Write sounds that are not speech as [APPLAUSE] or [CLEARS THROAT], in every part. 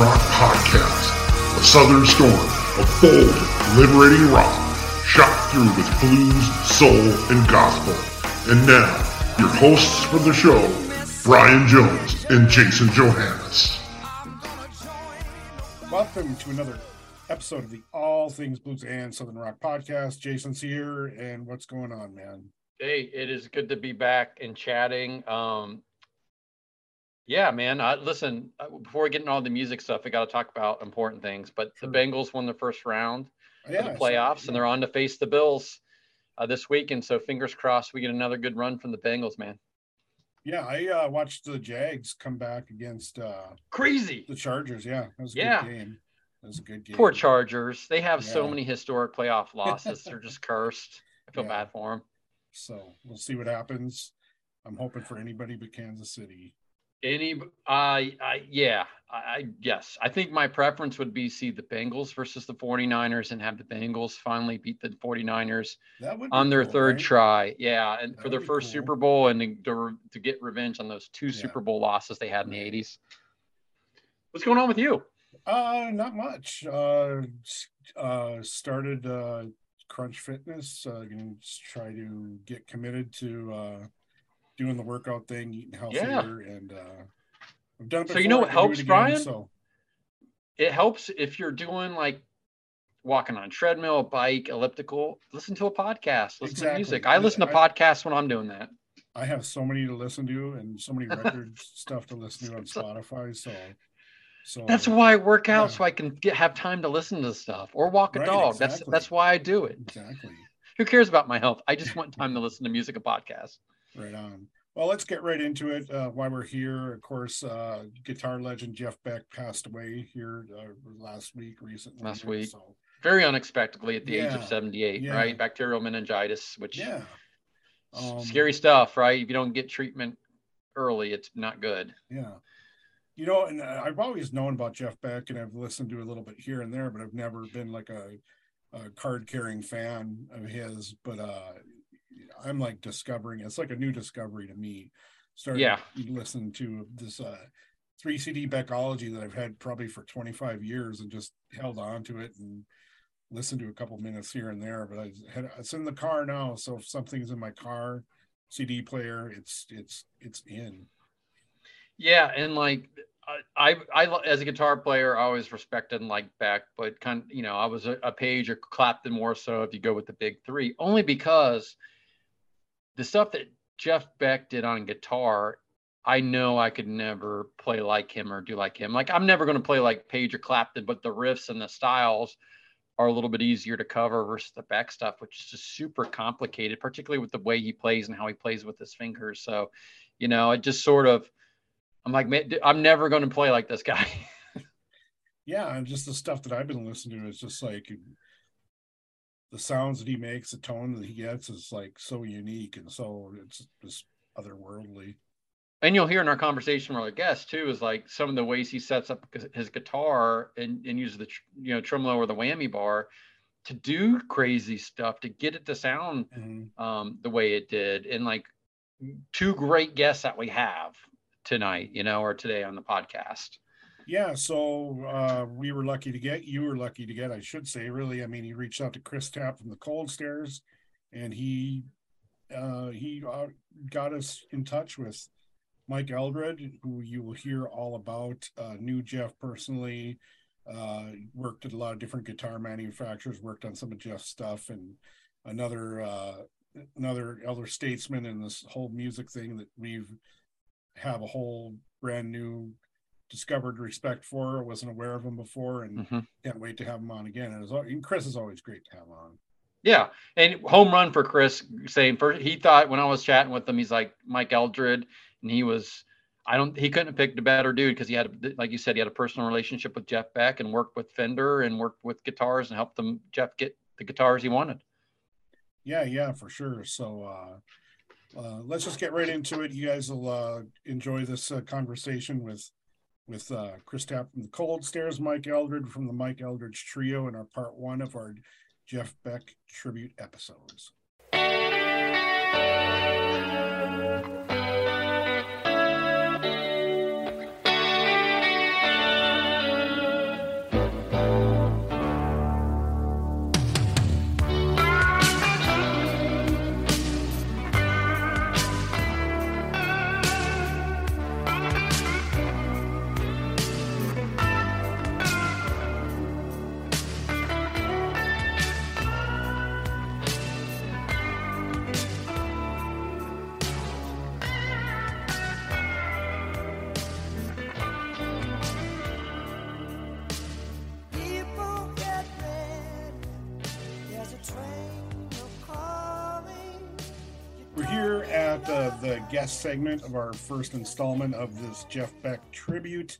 Rock podcast, a southern storm of bold, liberating rock, shot through with blues, soul, and gospel. And now, your hosts for the show, Brian Jones and Jason Johannes. Welcome to another episode of the All Things Blues and Southern Rock podcast. Jason's here, and what's going on, man? Hey, it is good to be back and chatting. Um, yeah, man. I, listen, uh, before we get into all the music stuff, we got to talk about important things. But the Bengals won the first round Yeah, of the playoffs, and they're on to face the Bills uh, this week. And so, fingers crossed, we get another good run from the Bengals, man. Yeah, I uh, watched the Jags come back against uh, Crazy. the Chargers. Yeah, that was a Yeah. good game. That was a good game. Poor Chargers. They have so many historic playoff losses. they're just cursed. I feel Yeah. bad for them. So we'll see what happens. I'm hoping for anybody but Kansas City. Any, I, I, yeah, I, yes, I think my preference would be see the Bengals versus the 49ers and have the Bengals finally beat the 49ers That would on their cool, third right? try. Yeah, and That for their first cool. Super Bowl and to, to, to get revenge on those two Yeah. Super Bowl losses they had in the 80s. What's going on with you? Uh, not much. Uh, uh, started uh, Crunch Fitness. Uh, gonna s- try to get committed to uh, doing the workout thing, eating healthier, and uh, I've done So you know what it helps, again, Brian? So It helps if you're doing like walking on treadmill, bike, elliptical. Listen to a podcast. Listen Exactly. to music. I listen to podcasts when I'm doing that. I have so many to listen to and so many [LAUGHS] record stuff to listen to on Spotify. So, so That's why I work out Yeah. so I can get have time to listen to stuff or walk a Right, dog. That's exactly. that's why I do it. exactly Who cares about my health? I just want time to listen to music and podcasts. Right on. Well, let's get right into it. Uh, why we're here, of course, uh, guitar legend Jeff Beck passed away here uh, last week, recently. Last week. So Very unexpectedly at the age of 78, yeah. right? Bacterial meningitis, which yeah, Um, scary stuff, right? If you don't get treatment early, it's not good. Yeah. You know, and uh, I've always known about Jeff Beck and I've listened to a little bit here and there, but I've never been like a, a card carrying fan of his. But uh I'm like discovering it's like a new discovery to me. Started Yeah. listening to this uh three CD Beckology that I've had probably for 25 years and just held on to it and listened to a couple minutes here and there. But I had it's in the car now, so if something's in my car, CD player, it's it's it's in. Yeah, and like I, I, I as a guitar player, I always respected and liked Beck, but kind you know, I was a, a Page or Clapton more so if you go with the big three, only because the stuff that Jeff Beck did on guitar, I know I could never play like him or do like him. Like I'm never going to play like Page or Clapton, but the riffs and the styles are a little bit easier to cover versus the Beck stuff, which is just super complicated, particularly with the way he plays and how he plays with his fingers. So, you know, it just sort of I'm like, man, I'm never going to play like this guy. [LAUGHS] yeah and just the stuff that i've been listening to is just like the sounds that he makes the tone that he gets is like so unique and so it's just otherworldly and you'll hear in our conversation with our guest too, is like some of the ways he sets up his guitar and, and uses the tr- you know tremolo or the whammy bar to do crazy stuff to get it to sound um, the way it did. And like two great guests that we have tonight, you know, or today on the podcast. Yeah so uh we were lucky to get you were lucky to get i should say really i mean he reached out to chris tapp from the cold stares and he uh he uh, got us in touch with mike eldred who you will hear all about uh knew jeff personally uh worked at a lot of different guitar manufacturers worked on some of jeff's stuff and another uh another elder statesman in this whole music thing that we've have a whole brand new discovered respect for I wasn't aware of him before and Mhm. can't wait to have him on again and, and chris is always great to have on Yeah, and home run for Chris. Saying first, he thought when I was chatting with him, he's like Mike Eldred, and he was. I don't. He couldn't have picked a better dude because he had, like you said, he had a personal relationship with Jeff Beck and worked with Fender and worked with guitars and helped them Jeff get the guitars he wanted. yeah yeah for sure so uh uh, let's just get right into it. You guys will uh, enjoy this uh, conversation with with uh, Chris Tapp from the Cold Stares, Mike Eldred from the Mike Eldred Trio, in our part one of our Jeff Beck tribute episodes. At uh, the guest segment of our first installment of this Jeff Beck tribute.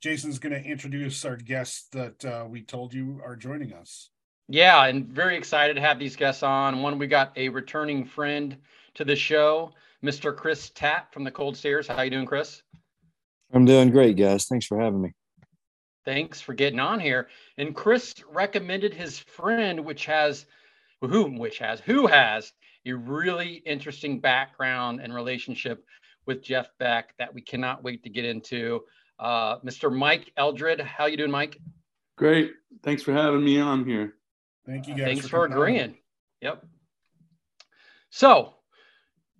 Jason's going to introduce our guests that uh, we told you are joining us. Yeah, and very excited to have these guests on. One, we got a returning friend to the show, Mr. Chris Tapp from the Cold Stares. How you doing, Chris? I'm doing great, guys. Thanks for having me. Thanks for getting on here. And Chris recommended his friend, which has whom which has who has a really interesting background and relationship with Jeff Beck that we cannot wait to get into. Uh, Mr. Mike Eldred, how you doing, Mike? Great. Thanks for having me on here. Thank you guys. Thanks for, for agreeing. On. Yep. So,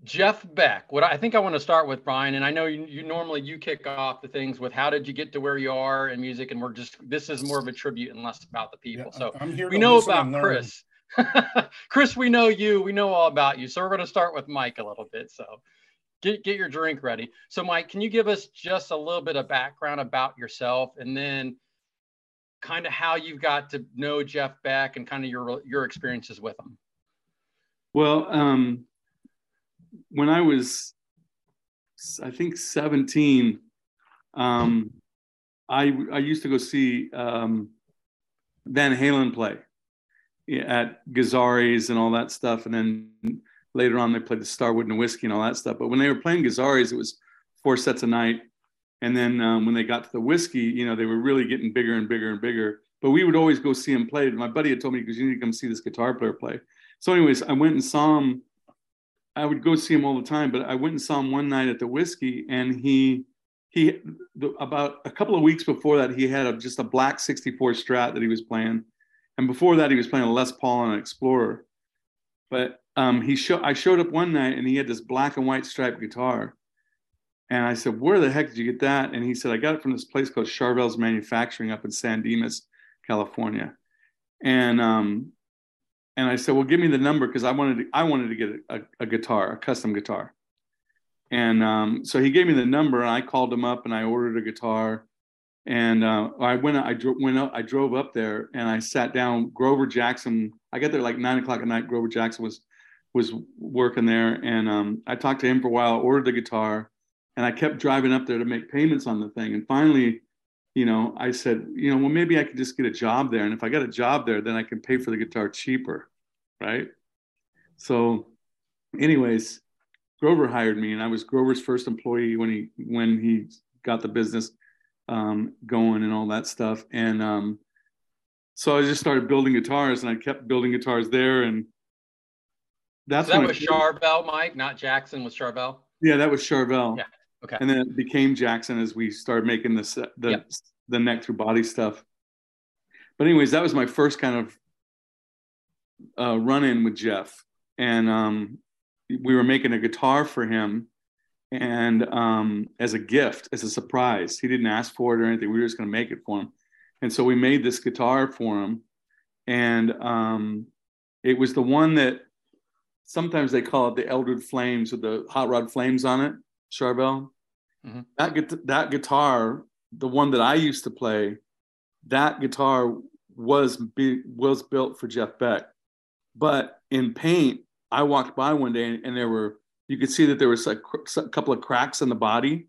Jeff Beck, what I think I want to start with, Brian, and I know you, you, normally you kick off the things with how did you get to where you are in music, and we're just this is more of a tribute and less about the people. Yeah, so we know about Chris. [LAUGHS] Chris, we know you. We know all about you. So we're going to start with Mike a little bit. So get get your drink ready. So Mike, can you give us just a little bit of background about yourself, and then kind of how you've got to know Jeff Beck and kind of your your experiences with him? Well, um, when I was, I think, 17, um, I I used to go see um, Van Halen play at Gazzarri's and all that stuff, and then later on they played the Starwood and Whisky and all that stuff. But when they were playing Gazzarri's, it was four sets a night, and then um, when they got to the whiskey, you know, they were really getting bigger and bigger and bigger. But we would always go see him play. My buddy had told me because you need to come see this guitar player play. So, anyways, I went and saw him. I would go see him all the time, but I went and saw him one night at the whiskey, and he he the, about a couple of weeks before that he had a, just a black 64 Strat that he was playing, and before that he was playing a Les Paul and an Explorer. But um, he show I showed up one night and he had this black and white striped guitar, and I said, "Where the heck did you get that?" And he said, "I got it from this place called Charvel's Manufacturing up in San Dimas, California." And um, and I said, "Well, give me the number because I wanted to I wanted to get a, a, a guitar, a custom guitar." And um, so he gave me the number, and I called him up and I ordered a guitar. And uh, I went, I dro- went up, I drove up there, and I sat down. Grover Jackson. I got there like nine o'clock at night. Grover Jackson was was working there, and um, I talked to him for a while. Ordered the guitar, and I kept driving up there to make payments on the thing. And finally, you know, I said, you know, well, maybe I could just get a job there. And if I got a job there, then I can pay for the guitar cheaper. Right. So, anyways, Grover hired me, and I was Grover's first employee when he when he got the business um, going and all that stuff. And um, so I just started building guitars, and I kept building guitars there. And that's so that was Charvel, Mike, not Jackson. Was Charvel? Yeah, that was Charvel. Yeah. Okay. And then it became Jackson as we started making the the yep. the neck through body stuff. But anyways, that was my first kind of uh, run in with Jeff, and um, we were making a guitar for him, and um, as a gift, as a surprise. He didn't ask for it or anything. We were just going to make it for him, and so we made this guitar for him, and um, it was the one that sometimes they call it the Eldred Flames with the hot rod flames on it Charvel. Mm-hmm. That that guitar, the one that I used to play, that guitar was be, was built for Jeff Beck. But in paint, I walked by one day and, and there were you could see that there was like a couple of cracks in the body,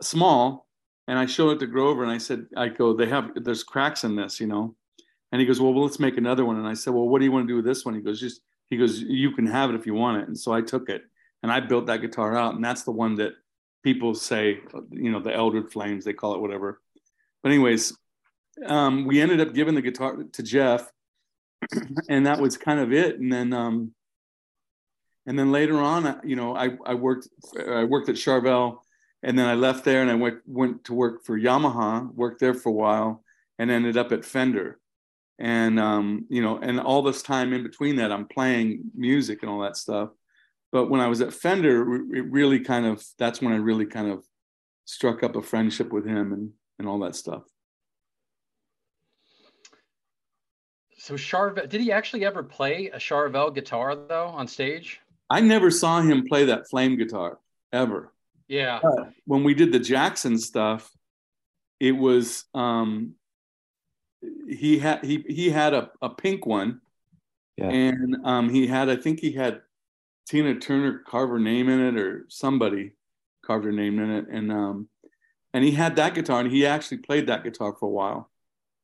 small. And I showed it to Grover and I said, I go, they have there's cracks in this, you know. And he goes, well, well, let's make another one. And I said, well, what do you want to do with this one? He goes, just he goes, you can have it if you want it. And so I took it and I built that guitar out, and that's the one that people say, you know, the Eldred Flames, they call it whatever. But anyways, um, we ended up giving the guitar to Jeff, [CLEARS THROAT] and that was kind of it. And then, um, and then later on, you know, I, I worked I worked at Charvel, and then I left there and I went went to work for Yamaha, worked there for a while, and ended up at Fender. And um, you know, and all this time in between that, I'm playing music and all that stuff but when I was at Fender, it really kind of that's when I really kind of struck up a friendship with him and and all that stuff. So Charvel, did he actually ever play a Charvel guitar though on stage? I never saw him play that flame guitar ever. Yeah. But when we did the Jackson stuff, it was um he had he he had a, a pink one. Yeah. And um he had I think he had Tina Turner carved her name in it, or somebody carved her name in it, and um, and he had that guitar, and he actually played that guitar for a while.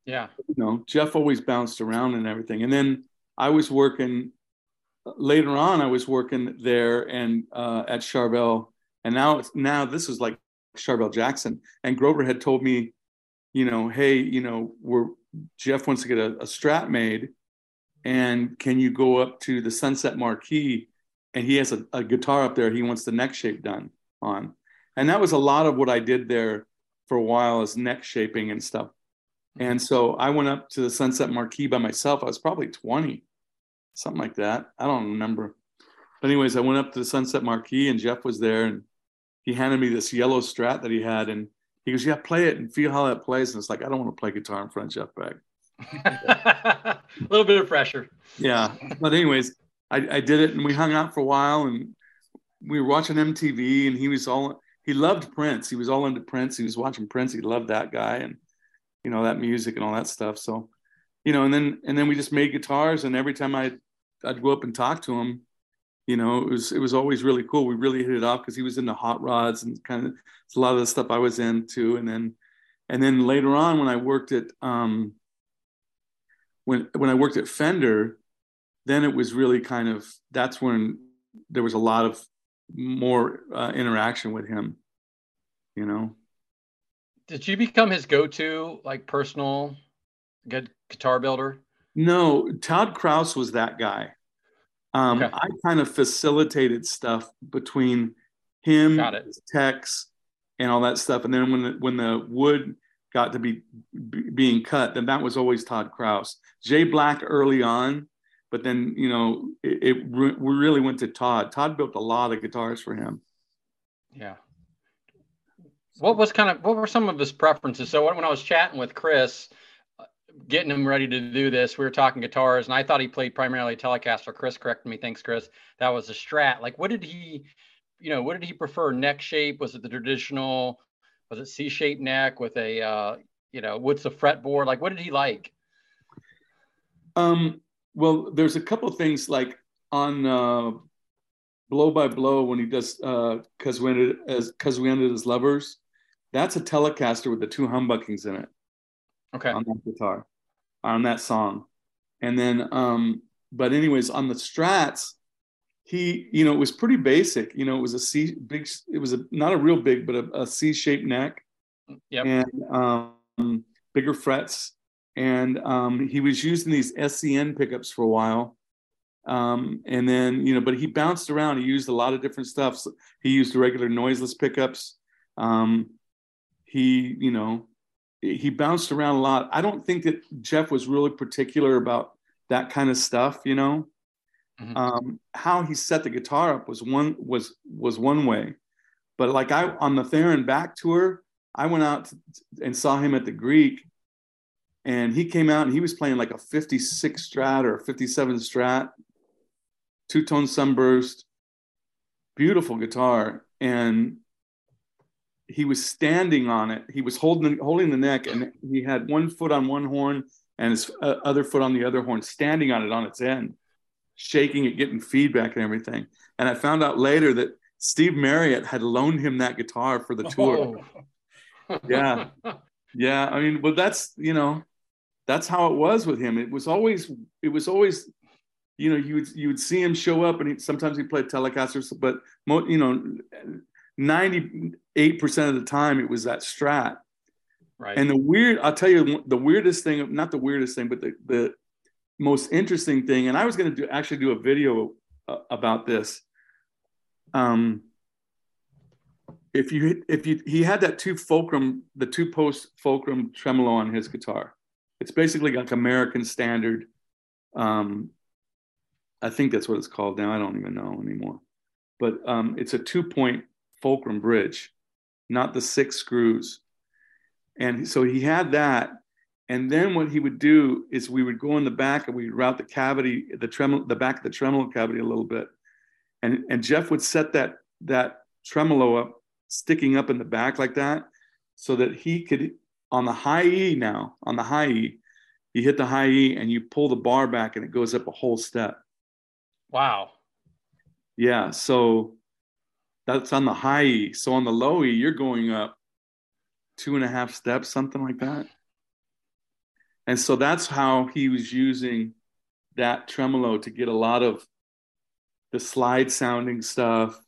Yeah. You know, Jeff always bounced around and everything, and then I was working. Later on, I was working there and uh, at Charvel, and now it's now this is like Charvel Jackson, and Grover had told me, you know, hey, you know, we're Jeff wants to get a, a strat made, and can you go up to the Sunset Marquis? And he has a, a guitar up there. He wants the neck shape done on, and that was a lot of what I did there for a while is neck shaping and stuff. And so I went up to the Sunset Marquis by myself. I was probably 20, something like that. I don't remember. But anyways, I went up to the Sunset Marquis and Jeff was there and he handed me this yellow strat that he had and he goes, Yeah, play it and feel how that plays. And it's like, I don't want to play guitar in front of Jeff Beck. [LAUGHS] a little bit of pressure. Yeah. But anyways, I, I did it and we hung out for a while and we were watching MTV and he was all he loved Prince. He was all into Prince. He was watching Prince. He loved that guy and you know that music and all that stuff. So, you know, and then and then we just made guitars and every time I I'd, go up and talk to him, you know, it was it was always really cool. We really hit it off because he was into hot rods and kind of a lot of the stuff I was into. And then and then later on when I worked at um when when I worked at Fender, then it was really kind of that's when there was a lot of more uh, interaction with him, you know. Did you become his go-to like personal good guitar builder? No, Todd Krause was that guy. Um, Okay. I kind of facilitated stuff between him, Got it. his techs, and all that stuff. And then when the, when the wood got to be, be being cut, then that was always Todd Krause. Jay Black early on, but then you know it, it re- we really went to Todd. Todd built a lot of guitars for him. Yeah. What was kind of what were some of his preferences? So when, when I was chatting with Chris, getting him ready to do this, we were talking guitars, and I thought he played primarily Telecaster. Chris corrected me. Thanks, Chris. That was a Strat. Like, what did he, you know, what did he prefer? Neck shape? Was it the traditional? Was it C-shaped neck with a, uh, you know, what's the fretboard? Like, what did he like? Um, well, there's a couple things like on uh, Blow by Blow when he does uh, "Cause we ended as Cause we ended as lovers." That's a Telecaster with the two humbuckings in it Okay. on that guitar, on that song, and then um, but anyways, on the Strats, he you know it was pretty basic. You know, it was a C big. It was a not a real big, but a, a C-shaped neck Yep. and um, bigger frets. And um, he was using these SCN pickups for a while. Um, and then, you know, but he bounced around. He used a lot of different stuff. So he used regular noiseless pickups. Um, he, you know, he bounced around a lot. I don't think that Jeff was really particular about that kind of stuff, you know. Mhm. Um, how he set the guitar up was one was was one way, but like I on the Theron back tour, I went out to, and saw him at the Greek, and he came out and he was playing like a 56 Strat or a 57 Strat, two tone sunburst, beautiful guitar, and he was standing on it. He was holding holding the neck, and he had one foot on one horn and his uh, other foot on the other horn, standing on it on its end, shaking it, getting feedback and everything. And I found out later that Steve Marriott had loaned him that guitar for the tour. Oh, [LAUGHS] Yeah. Yeah, I mean, but that's you know, that's how it was with him. It was always, it was always, you know, you would you would see him show up, and he, sometimes he played Telecasters, but mo, you know, ninety eight percent of the time it was that Strat. right. And the weird, I'll tell you, the weirdest thing, not the weirdest thing, but the the most interesting thing, and I was going to do actually do a video uh, about this. Um, if you if you he had that two fulcrum the two post fulcrum tremolo on his guitar it's basically like american standard um i think that's what it's called now i don't even know anymore but um it's a two point fulcrum bridge not the six screws and so he had that and then what he would do is we would go in the back and we'd route the cavity the tremolo the back of the tremolo cavity a little bit and and jeff would set that that tremolo up sticking up in the back like that so that he could on the high E now on the high E you hit the high E and you pull the bar back and it goes up a whole step wow. Yeah. So that's on the high E. So on the low E, you're going up two and a half steps, something like that. And so that's how he was using that tremolo to get a lot of the slide sounding stuff.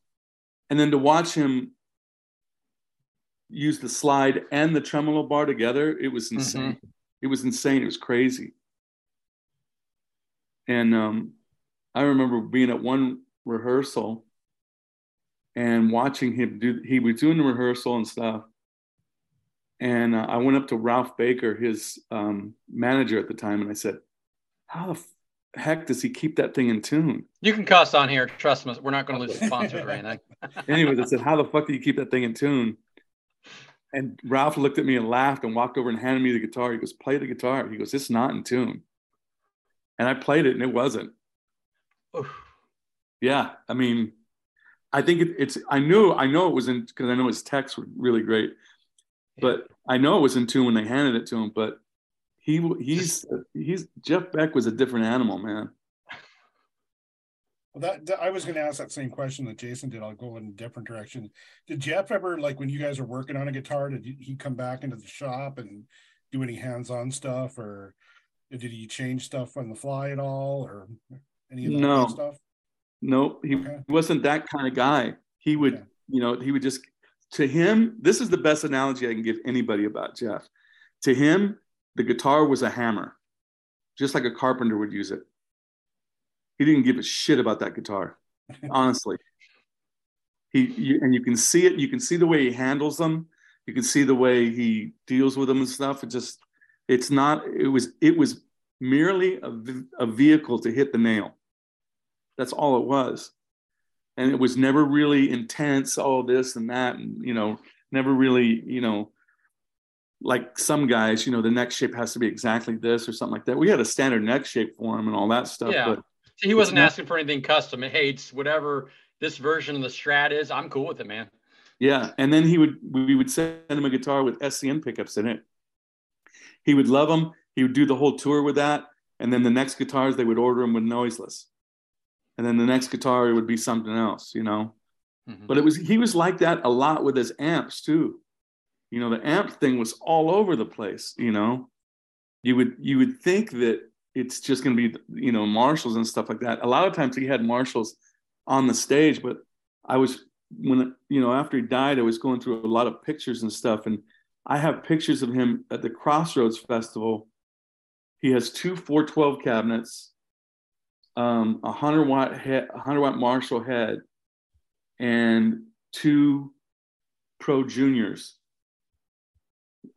And then to watch him use the slide and the tremolo bar together, it was insane. Mm-hmm. It was insane. It was crazy. And um, I remember being at one rehearsal and watching him do, he was doing the rehearsal and stuff. And uh, I went up to Ralph Baker, his um, manager at the time, and I said, How the heck does he keep that thing in tune? You can cuss on here. Trust me. We're not going to lose [LAUGHS] sponsors or anything. [LAUGHS] Anyways, I said, How the fuck do you keep that thing in tune? And Ralph looked at me and laughed and walked over and handed me the guitar. He goes, Play the guitar. He goes, It's not in tune. And I played it and it wasn't. Oof. Yeah. I mean, I think it, it's, I knew, I know it was in, because I know his techs were really great, but I know it was in tune when they handed it to him. But he, he's, he's, Jeff Beck was a different animal, man. Well, that, that I was going to ask that same question that Jason did. I'll go in a different direction. Did Jeff ever like when you guys are working on a guitar? Did he come back into the shop and do any hands-on stuff, or did he change stuff on the fly at all, or any of that no. stuff? No, he okay. wasn't that kind of guy. He would, okay. you know, he would just to him. This is the best analogy I can give anybody about Jeff. To him, the guitar was a hammer, just like a carpenter would use it. He didn't give a shit about that guitar, [LAUGHS] honestly. He you, and you can see it. You can see the way he handles them. You can see the way he deals with them and stuff. It just, it's not. It was. It was merely a, a vehicle to hit the nail. That's all it was, and it was never really intense. All oh, this and that, and you know, never really, you know, like some guys, you know, the neck shape has to be exactly this or something like that. We had a standard neck shape for him and all that stuff, yeah. but he wasn't asking for anything custom. It hates whatever this version of the Strat is. I'm cool with it, man. Yeah, and then he would we would send him a guitar with SCN pickups in it. He would love them. He would do the whole tour with that, and then the next guitars they would order them with noiseless, and then the next guitar would be something else, you know. Mm-hmm. But it was he was like that a lot with his amps too. You know, the amp thing was all over the place. You know, you would you would think that it's just going to be you know Marshalls and stuff like that. A lot of times he had Marshalls on the stage, but I was when you know after he died, I was going through a lot of pictures and stuff, and I have pictures of him at the Crossroads Festival. He has two 412 cabinets, um, a hundred watt head, hundred watt Marshall head, and two Pro Juniors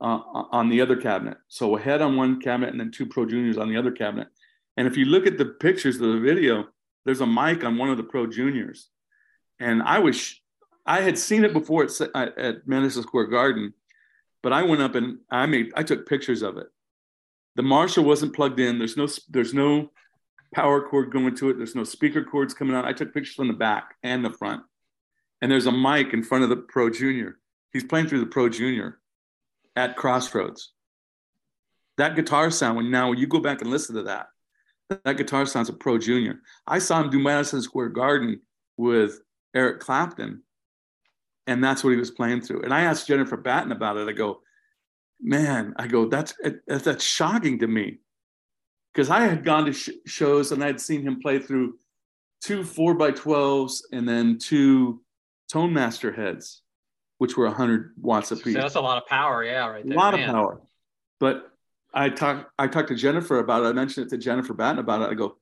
uh, on the other cabinet. So a head on one cabinet and then two Pro Juniors on the other cabinet. And if you look at the pictures of the video, there's a mic on one of the Pro Juniors. And I was, I had seen it before at, at Madison Square Garden, but I went up and I made, I took pictures of it. The Marshall wasn't plugged in. There's no, there's no power cord going to it. There's no speaker cords coming out. I took pictures from the back and the front. And there's a mic in front of the Pro Junior. He's playing through the Pro Junior at Crossroads. That guitar sound, when now when you go back and listen to that, that guitar sounds a pro junior. I saw him do Madison Square Garden with Eric Clapton, and that's what he was playing through. And I asked Jennifer Batten about it. I go, man, I go, that's that's shocking to me, because I had gone to sh- shows and I'd seen him play through two four by twelves and then two Tone Master heads which were 100 watts a piece. So that's a lot of power, yeah, right there. A lot man. of power. But I talked I talked to Jennifer about it. I mentioned it to Jennifer Batten about it. I go,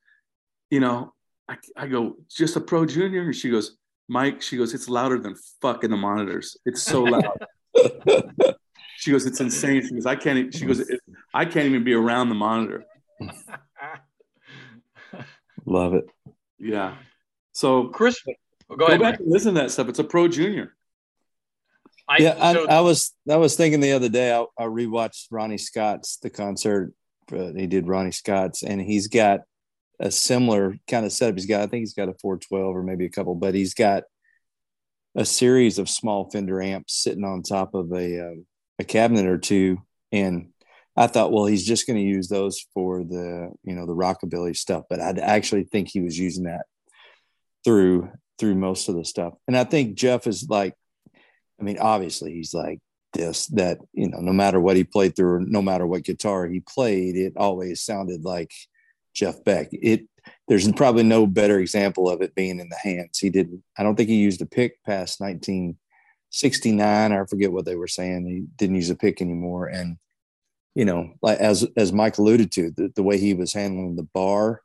you know, I, I go, just a pro junior? And she goes, Mike, she goes, it's louder than fuck in the monitors. It's so loud. [LAUGHS] she goes, it's insane. She goes, I can't, she goes, I can't even be around the monitor. [LAUGHS] Love it. Yeah. So Chris, go, go ahead, back and listen to that stuff. It's a pro junior. I, yeah, so, I, I, was I was thinking the other day I, I rewatched Ronnie Scott's the concert uh, he did Ronnie Scott's and he's got a similar kind of setup. He's got I think he's got a 412 or maybe a couple, but he's got a series of small Fender amps sitting on top of a uh, a cabinet or two, and I thought, well, he's just going to use those for the you know the rockabilly stuff, but I actually think he was using that through through most of the stuff. And I think Jeff is like, I mean, obviously he's like this that you know, no matter what he played through, no matter what guitar he played, it always sounded like Jeff Beck. It there's probably no better example of it being in the hands. He didn't. I don't think he used a pick past 1969. I forget what they were saying. He didn't use a pick anymore, and you know, like as as Mike alluded to, the, the way he was handling the bar,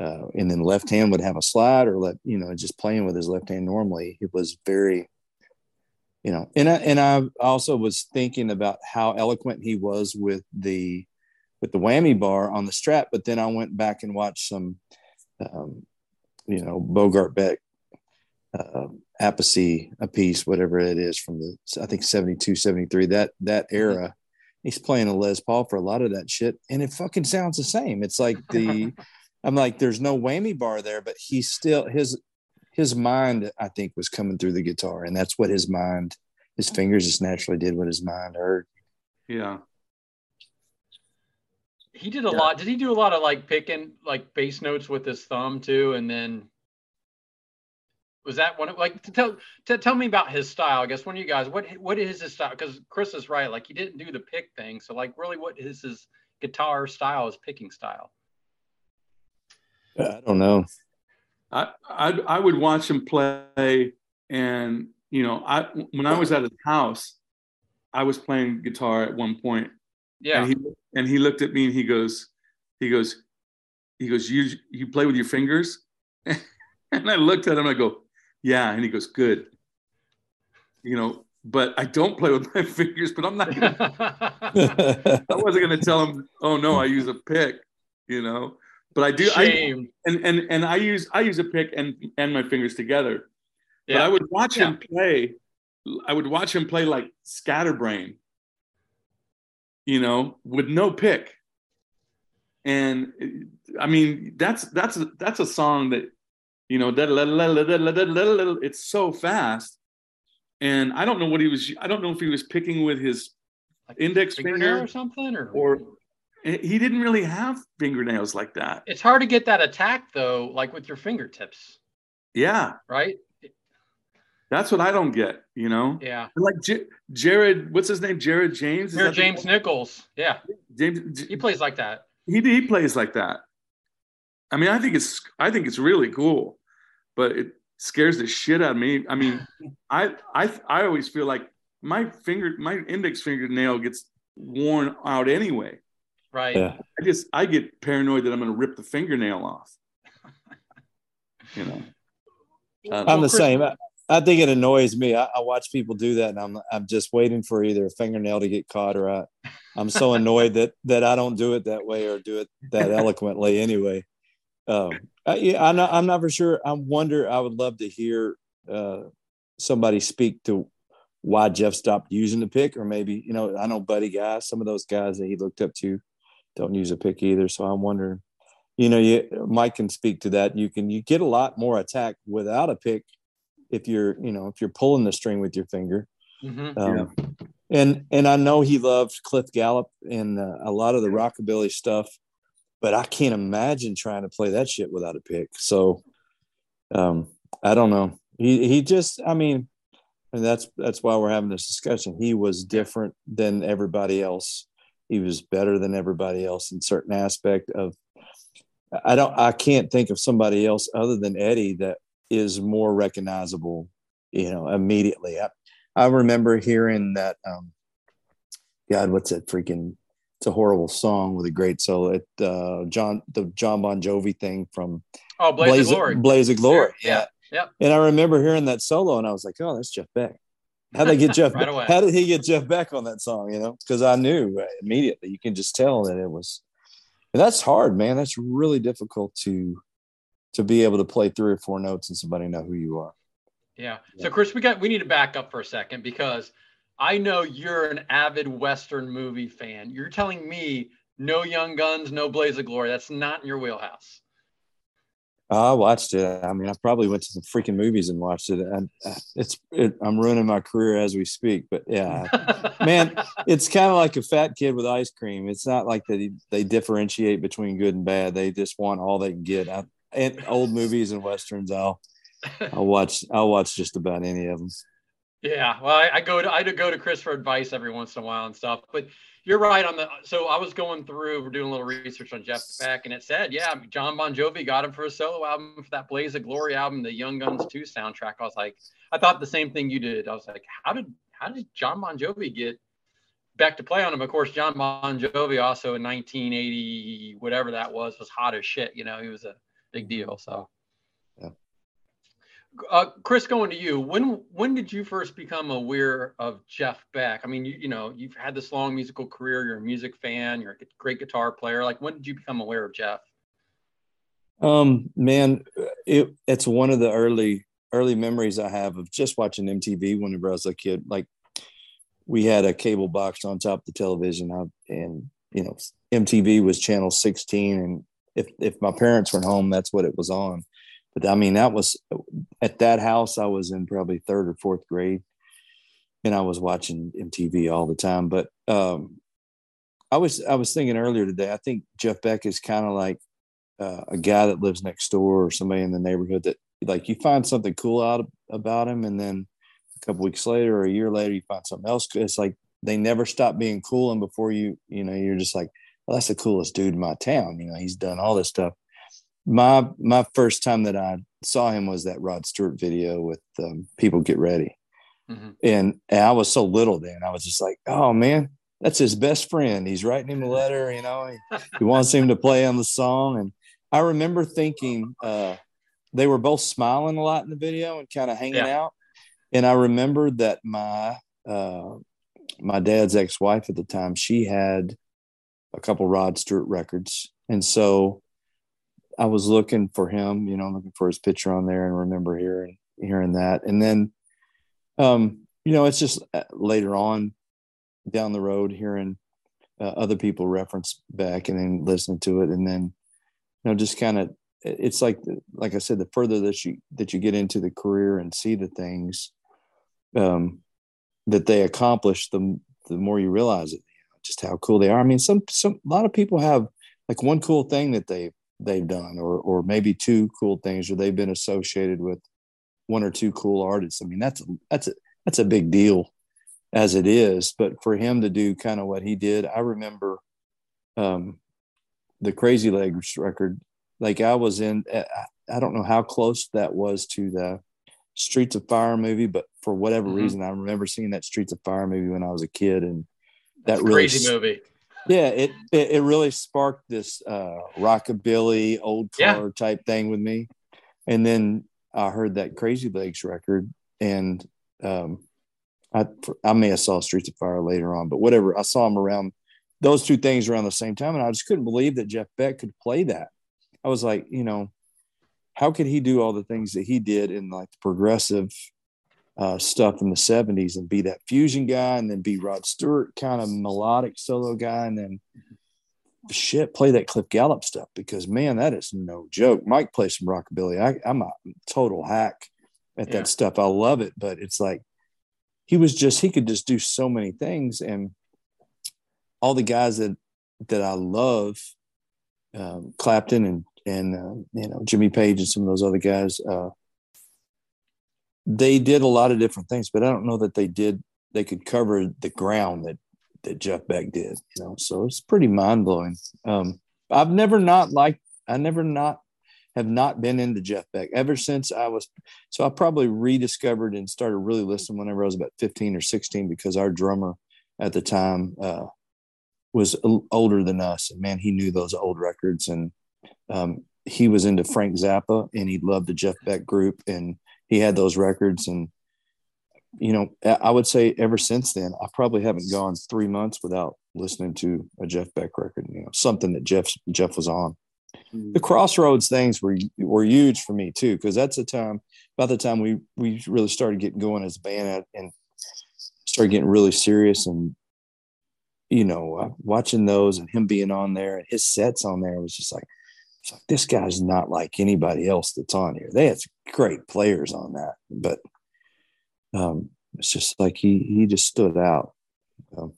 uh, and then left hand would have a slide or let you know just playing with his left hand normally. It was very, you know, and I, and I also was thinking about how eloquent he was with the with the whammy bar on the strap. but then I went back and watched some, um, you know, Bogert Beck, uh, Appice, a piece, whatever it is from the I think 72, 73, that that mm-hmm. era he's playing a Les Paul for a lot of that shit, and it fucking sounds the same. It's like the [LAUGHS] I'm like, there's no whammy bar there, but he still his his mind, I think, was coming through the guitar, and that's what his mind, his fingers just naturally did what his mind heard. Yeah. He did a yeah. lot. Did he do a lot of like picking like bass notes with his thumb too, and then was that one of, like to tell to tell me about his style i guess one of you guys what what is his style? Because chris is right like he didn't do the pick thing so like really what is his guitar style his picking style? I don't know. I i, I would watch him play and you know i when i was at his house i was playing guitar at one point. Yeah. And he, and he looked at me and he goes he goes he goes you you play with your fingers? [LAUGHS] And i looked at him and i go yeah. And he goes, good. You know, but I don't play with [LAUGHS] my fingers, but I'm not gonna, [LAUGHS] I wasn't gonna tell him, oh no, I use a pick, you know. But I do Shame. I and and and I use I use a pick and and my fingers together. Yeah. But I would watch yeah. him play, I would watch him play like scatterbrain, you know, with no pick. And I mean, that's that's that's a song that you know, it's so fast. And I don't know what he was, I don't know if he was picking with his like index finger or something, or, or he didn't really have fingernails like that. It's hard to get that attack though, like with your fingertips. Yeah. Right. That's what I don't get, you know? Yeah. Like J- Jared, what's his name? Jared James? Jared James Nichols. Yeah. James. He plays like that. He, he plays like that. I mean, I think it's I think it's really cool, but it scares the shit out of me. I mean, [LAUGHS] I I I always feel like my finger my index fingernail gets worn out anyway. Right. Yeah. I just I get paranoid that I'm going to rip the fingernail off. you know. [LAUGHS] I'm the same. I, I, think it annoys me. I, I, watch people do that, and I'm I'm just waiting for either a fingernail to get caught or I, I'm so [LAUGHS] annoyed that that I don't do it that way or do it that eloquently anyway. Um, I, yeah, I'm not, I'm not for sure. I wonder. I would love to hear uh, somebody speak to why Jeff stopped using the pick, or maybe you know, I know Buddy Guy, some of those guys that he looked up to don't use a pick either. So I'm wondering, you know, you Mike can speak to that. You can you get a lot more attack without a pick if you're you know if you're pulling the string with your finger. Mm-hmm. Um, yeah. And and I know he loved Cliff Gallup and uh, a lot of the rockabilly stuff but I can't imagine trying to play that shit without a pick. So um, I don't know. He he just I mean, and that's that's why we're having this discussion. He was different than everybody else. He was better than everybody else in certain aspect of I don't I can't think of somebody else other than Eddie that is more recognizable, you know, immediately. I, I remember hearing that um God, what's that freaking it's a horrible song with a great solo. It uh, John the John Bon Jovi thing from Oh Blaze, Blaze of Glory. Blaze of Glory. Yeah. yeah. And I remember hearing that solo and I was like, oh, that's Jeff Beck. How did they get Jeff? [LAUGHS] right away. How did he get Jeff Beck on that song? You know, because I knew immediately. You can just tell that it was, and that's hard, man. That's really difficult to to be able to play three or four notes and somebody know who you are. Yeah. So Chris, we got we need to back up for a second because I know you're an avid Western movie fan. You're telling me no Young Guns, no Blaze of Glory. That's not in your wheelhouse. I watched it. I mean, I probably went to some freaking movies and watched it. And uh, it's, it, I'm ruining my career as we speak. But yeah, man, [LAUGHS] it's kind of like a fat kid with ice cream. It's not like they they differentiate between good and bad. They just want all they can get. I, and old movies and westerns, I'll I'll watch. I'll watch just about any of them. Yeah, well, I, I go to I go to Chris for advice every once in a while and stuff. But you're right on the. So I was going through, we're doing a little research on Jeff Beck, and it said, yeah, John Bon Jovi got him for a solo album for that Blaze of Glory album, the Young Guns 2 soundtrack. I was like, I thought the same thing you did. I was like, how did how did John Bon Jovi get Beck to play on him? Of course, John Bon Jovi also in 1980, whatever that was, was hot as shit. You know, he was a big deal. So uh, Chris, going to you. When when did you first become aware of Jeff Beck? I mean, you, you know, you've had this long musical career. You're a music fan. You're a great guitar player. Like, when did you become aware of Jeff? Um, man, it it's one of the early early memories I have of just watching MTV whenever I was a kid. Like, we had a cable box on top of the television, and you know, MTV was channel 16, and if if my parents weren't home, that's what it was on but I mean, that was at that house, I was in probably third or fourth grade and I was watching MTV all the time. But um, I was, I was thinking earlier today, I think Jeff Beck is kind of like uh, a guy that lives next door or somebody in the neighborhood that like you find something cool out about him. And then a couple weeks later or a year later, you find something else. It's like, they never stop being cool. And before you, you know, you're just like, well, that's the coolest dude in my town. You know, he's done all this stuff my my first time that I saw him was that Rod Stewart video with um, "People Get Ready," mm-hmm. and, and I was so little then. I was just like, "Oh man, that's his best friend. He's writing him a letter. You know, he, he wants him to play on the song." And I remember thinking uh, they were both smiling a lot in the video and kind of hanging yeah. out. And I remembered that my uh, my dad's ex-wife at the time she had a couple Rod Stewart records, and so I was looking for him, you know, looking for his picture on there and remember hearing hearing that. And then um, you know, it's just uh, later on down the road hearing uh, other people reference Beck and then listening to it and then you know just kind of it's like like I said the further that you that you get into the career and see the things um that they accomplish the the more you realize it just how cool they are. I mean some some a lot of people have like one cool thing that they they've done or or maybe two cool things or they've been associated with one or two cool artists. I mean, that's that's a that's a big deal as it is. But for him to do kind of what he did, I remember um, the Crazy Legs record. Like I was in, I don't know how close that was to the Streets of Fire movie, but for whatever mm-hmm. reason, I remember seeing that Streets of Fire movie when I was a kid, and that really crazy movie yeah it, it, it really sparked this uh rockabilly old car yeah. type thing with me and then i heard that crazy legs record and um i i may have saw streets of fire later on but whatever i saw him around those two things around the same time and i just couldn't believe that jeff beck could play that i was like you know how could he do all the things that he did in like the progressive uh, stuff in the 70s and be that fusion guy and then be Rod Stewart kind of melodic solo guy and then shit play that Cliff Gallup stuff because man that is no joke. Mike plays some rockabilly. I, am a total hack at yeah. that stuff. I love it, but it's like he was just he could just do so many things and all the guys that that I love, um, Clapton and and uh, you know Jimmy Page and some of those other guys. Uh, they did a lot of different things, but I don't know that they did. They could cover the ground that that Jeff Beck did. You know, so it's pretty mind blowing. Um, I've never not liked. I never not have not been into Jeff Beck ever since I was. So I probably rediscovered and started really listening whenever I was about fifteen or sixteen because our drummer at the time uh, was older than us, and man, he knew those old records and. Um, he was into Frank Zappa and he loved the Jeff Beck group and he had those records and you know i would say ever since then i probably haven't gone three months without listening to a jeff beck record you know something that jeff jeff was on mm-hmm. the crossroads things were were huge for me too because that's the time by the time we we really started getting going as a band and started getting really serious and you know uh, watching those and him being on there and his sets on there was just like it's like this guy's not like anybody else that's on here. They had great players on that, but um, it's just like he he just stood out. Um,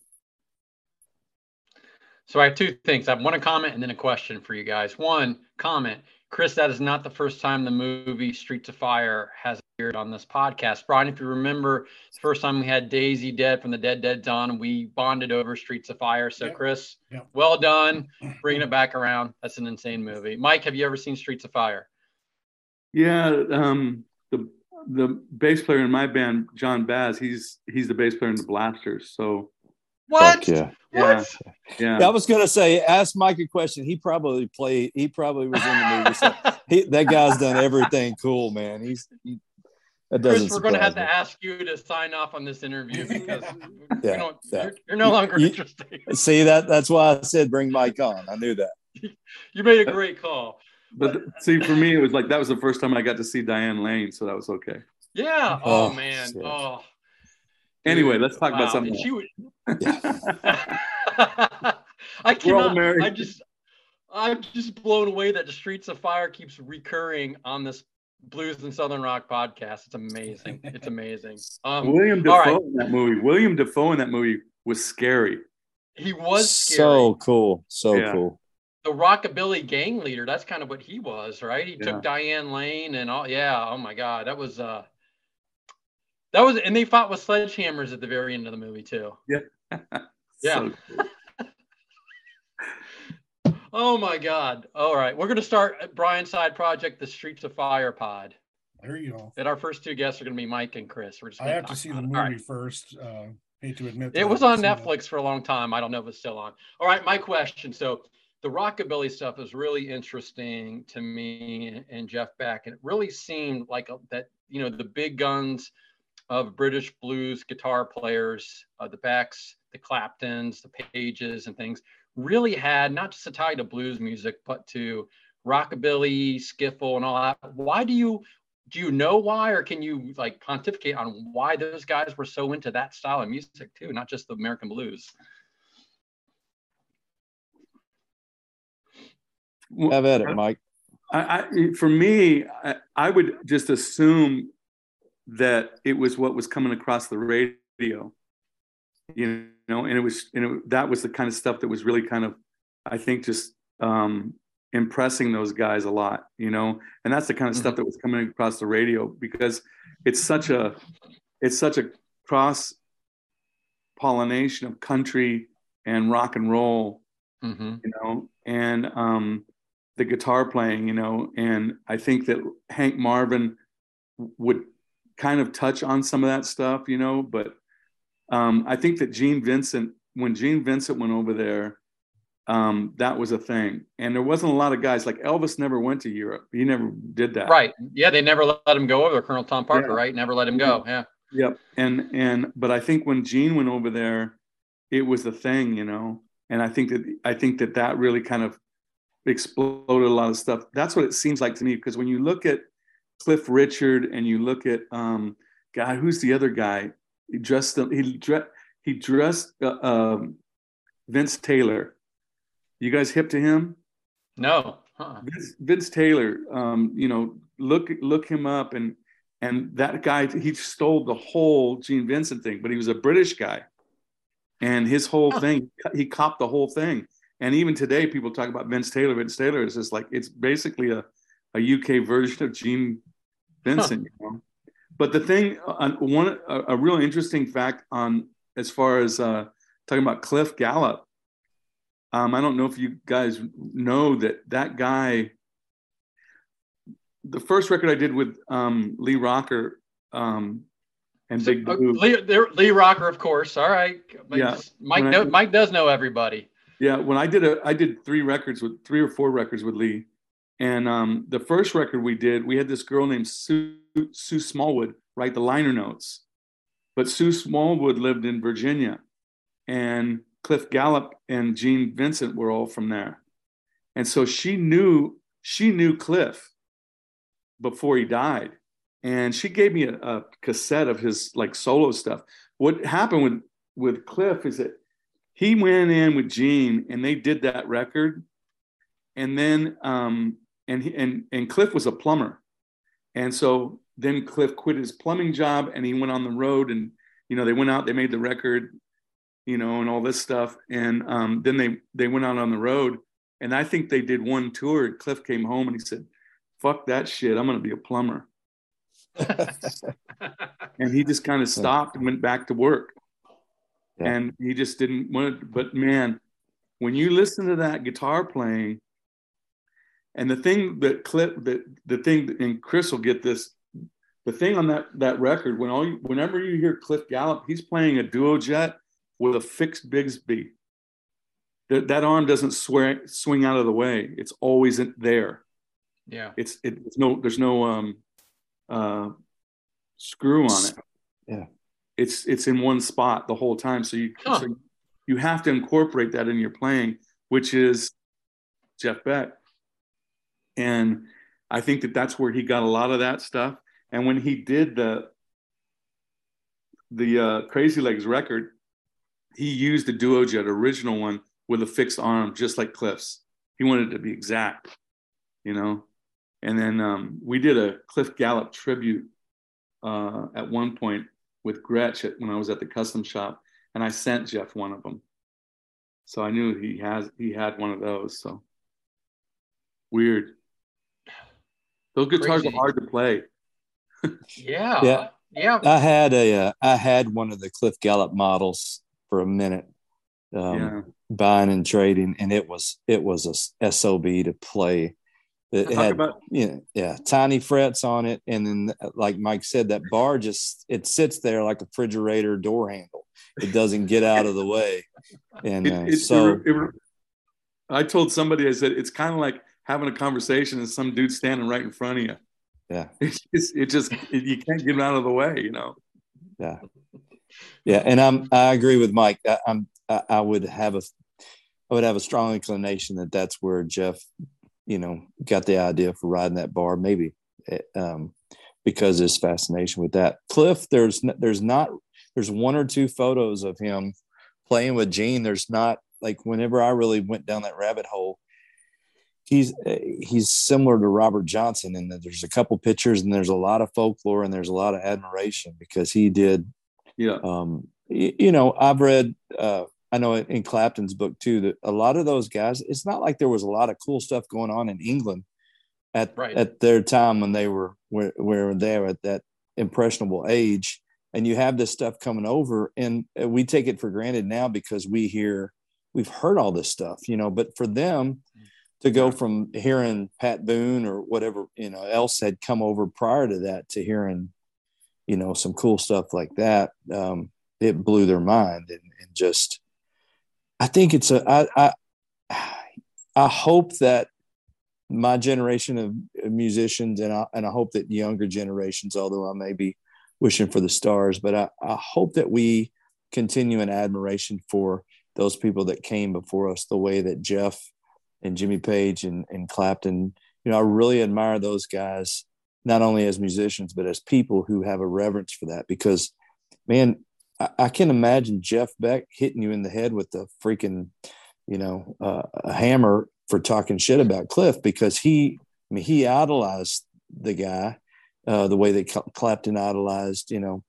so I have two things. I have one comment and then a question for you guys. One comment: Chris, that is not the first time the movie Streets of Fire has appeared on this podcast. Brian, if you remember, the first time we had Daisy Dead from the Dead Dead Dawn, we bonded over Streets of Fire. So, Chris, well done [CLEARS THROAT] bringing it back around. That's an insane movie. Mike, have you ever seen Streets of Fire? Yeah, um, the the bass player in my band, John Bazz, he's he's the bass player in the Blasters. So what? Fuck yeah. Yeah. Yeah. yeah. I was gonna say, ask Mike a question. He probably played. He probably was in the movie. So he, that guy's done everything cool, man. He's. He, that Chris, we're going to have me. to ask you to sign off on this interview because [LAUGHS] yeah, you yeah. You're, you're, no longer you, interested. [LAUGHS] See that? That's why I said bring Mike on. I knew that. [LAUGHS] you made a great call. But see, for me, it was like that was the first time I got to see Diane Lane, so that was okay. Yeah. Oh, oh man. Shit. Oh. Anyway, let's talk wow. about something. She would... [LAUGHS] I cannot. I just. I'm just blown away that the Streets of Fire keeps recurring on this Blues and Southern Rock podcast. It's amazing. It's amazing. Um, William Dafoe right. in that movie. William Dafoe in that movie was scary. He was scary. so cool. So yeah. cool. The rockabilly gang leader. That's kind of what he was, right? He yeah. took Diane Lane and all. Yeah. Oh my God, that was. uh That was, and they fought with sledgehammers at the very end of the movie too. Yeah. [LAUGHS] yeah. Cool. [LAUGHS] Oh my God. All right. We're going to start Brian's side project, the Streets of Fire pod. There you go. And our first two guests are going to be Mike and Chris. We're just I have to see the movie right. first. Uh, hate to admit it was on Netflix for a long time. I don't know if it's still on. All right. My question. So the rockabilly stuff is really interesting to me and Jeff Beck. And it really seemed like a, that, you know, the big guns of British blues guitar players, uh, the Becks, the Claptons, the Pages, and things really had not just a tie to blues music, but to rockabilly, skiffle, and all that. Why do you do you know why, or can you like pontificate on why those guys were so into that style of music too, not just the American blues? Have at it, Mike. I, I, for me, I, I would just assume that it was what was coming across the radio you know, and it was, and it, that was the kind of stuff that was really kind of, I think, just um, impressing those guys a lot, you know, and that's the kind of mm-hmm. stuff that was coming across the radio because it's such a, it's such a cross pollination of country and rock and roll, mm-hmm. you know, and um, the guitar playing, you know, and I think that Hank Marvin would kind of touch on some of that stuff, you know, but um, I think that Gene Vincent, when Gene Vincent went over there, um, that was a thing. And there wasn't a lot of guys like Elvis never went to Europe. He never did that. Right. Yeah. They never let him go over there. Colonel Tom Parker, yeah. right? Never let him go. Yeah. Yep. And, and, but I think when Gene went over there, it was a thing, you know? And I think that, I think that that really kind of exploded a lot of stuff. That's what it seems like to me. Because when you look at Cliff Richard and you look at, um, God, who's the other guy? He dressed them. He dressed. He dressed uh, um, Vince Taylor. You guys hip to him? No. Huh. Vince, Vince, Taylor. Um, you know, look look him up, and and that guy he stole the whole Gene Vincent thing, but he was a British guy, and his whole huh. thing he copped the whole thing. And even today, people talk about Vince Taylor. Vince Taylor is just like it's basically a a UK version of Gene Vincent. Huh. You know? But the thing, uh, one a, a real interesting fact on as far as uh, talking about Cliff Gallup. Um, I don't know if you guys know that that guy. The first record I did with um, Lee Rocker um, and so, Big uh, Blue. Lee, Lee, Rocker, of course. All right. Mike, yeah. Mike, know, I, Mike does know everybody. Yeah. When I did a, I did three records with three or four records with Lee, and um, the first record we did, we had this girl named Sue, Sue Smallwood write the liner notes. But Sue Smallwood lived in Virginia, and Cliff Gallup and Gene Vincent were all from there. And so she knew she knew Cliff before he died. And she gave me a, a cassette of his like solo stuff. What happened with with Cliff is that he went in with Gene and they did that record. And then um, and he, and and Cliff was a plumber, and so then Cliff quit his plumbing job and he went on the road and you know they went out they made the record, you know, and all this stuff, and um, then they they went out on the road and I think they did one tour. And Cliff came home and he said, fuck that shit. I'm going to be a plumber. [LAUGHS] and he just kind of stopped and went back to work. Yeah. And he just didn't want to, but man, when you listen to that guitar playing, and the thing that clip that the thing and Chris will get this, the thing on that that record when all you, whenever you hear Cliff Gallup, he's playing a duo jet with a fixed Bigsby. That that arm doesn't swear, swing out of the way. It's always there. Yeah. It's it, it's no there's no um uh screw on it. Yeah. It's it's in one spot the whole time. So you huh. so you have to incorporate that in your playing, which is Jeff Beck. And I think that that's where he got a lot of that stuff. And when he did the the uh, Crazy Legs record, he used the Duo Jet original one with a fixed arm, just like Cliff's. He wanted to be exact, you know. And then um, we did a Cliff Gallup tribute uh, at one point with Gretsch at, when I was at the custom shop, and I sent Jeff one of them. So I knew he has he had one of those. So weird. Those guitars Crazy. are hard to play. yeah. Yeah. Yeah. I had a uh, I had one of the Cliff Gallup models for a minute. Um, yeah. buying and trading and it was it was a sob to play it had about- you know, yeah tiny frets on it and then like mike said that bar just it sits there like a refrigerator door handle it doesn't get out of the way and [LAUGHS] uh, it, so it, it, i told somebody i said it's kind of like having a conversation and some dude standing right in front of you. Yeah. [LAUGHS] It just, it just you can't get him out of the way you know? Yeah. Yeah and i'm i agree with mike. I, i'm I, I would have a i would have a strong inclination that that's where jeff you know, got the idea for riding that bar, maybe eh, um, because his fascination with that. Cliff, there's there's not there's one or two photos of him playing with Gene. There's not like whenever I really went down that rabbit hole, he's eh, he's similar to Robert Johnson in that there's a couple pictures and there's a lot of folklore and there's a lot of admiration because he did. Yeah. Um, you, you know, I've read uh, I know in Clapton's book too that a lot of those guys, it's not like there was a lot of cool stuff going on in England at right. at their time when they were where, where they were at that impressionable age. And you have this stuff coming over, and we take it for granted now because we hear we've heard all this stuff, you know. But for them to go from hearing Pat Boone or whatever you know else had come over prior to that to hearing, you know, some cool stuff like that, um, it blew their mind and, and just I think it's a I I I hope that my generation of musicians and I, and I hope that younger generations, although I may be wishing for the stars, but I, I hope that we continue an admiration for those people that came before us, the way that Jeff and Jimmy Page and, and Clapton, you know, I really admire those guys, not only as musicians, but as people who have a reverence for that because man, I, I can imagine Jeff Beck hitting you in the head with the freaking, you know, uh, a hammer for talking shit about Cliff because he, I mean, he idolized the guy uh, the way that Clapton idolized, you know,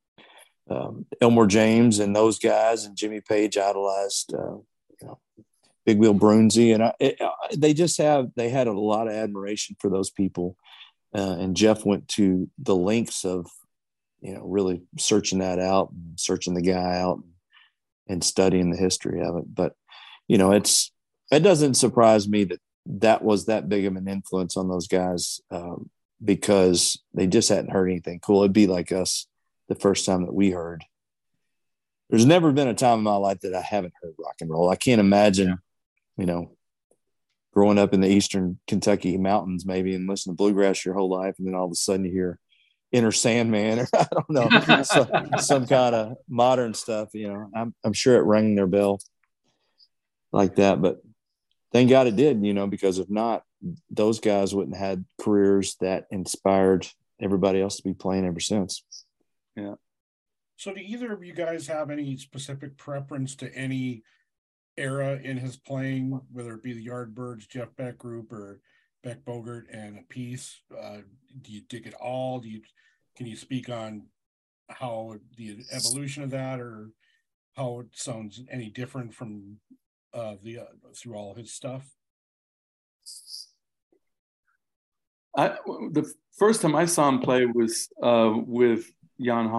um, Elmore James and those guys, and Jimmy Page idolized, uh, you know, Big Bill Broonzy, and I, it, uh, they just have they had a lot of admiration for those people. Uh, and Jeff went to the lengths of you know, really searching that out searching the guy out and studying the history of it. But, you know, it's, it doesn't surprise me that that was that big of an influence on those guys um, because they just hadn't heard anything cool. It'd be like us the first time that we heard. There's never been a time in my life that I haven't heard rock and roll. I can't imagine. You know, growing up in the eastern Kentucky mountains maybe and listening to bluegrass your whole life, and then all of a sudden you hear Enter Sandman or [LAUGHS] I don't know some, [LAUGHS] some kind of modern stuff. You know, I'm I'm sure it rang their bell like that, but thank God it did. You know, because if not, those guys wouldn't have had careers that inspired everybody else to be playing ever since. Yeah. So, do either of you guys have any specific preference to any era in his playing, whether it be the Yardbirds, Jeff Beck group, or Beck Bogert and Appice. Uh, do you dig it all? Do you can you speak on how the evolution of that, or how it sounds any different from uh, the uh, through all his stuff? I the first time I saw him play was uh, with Jan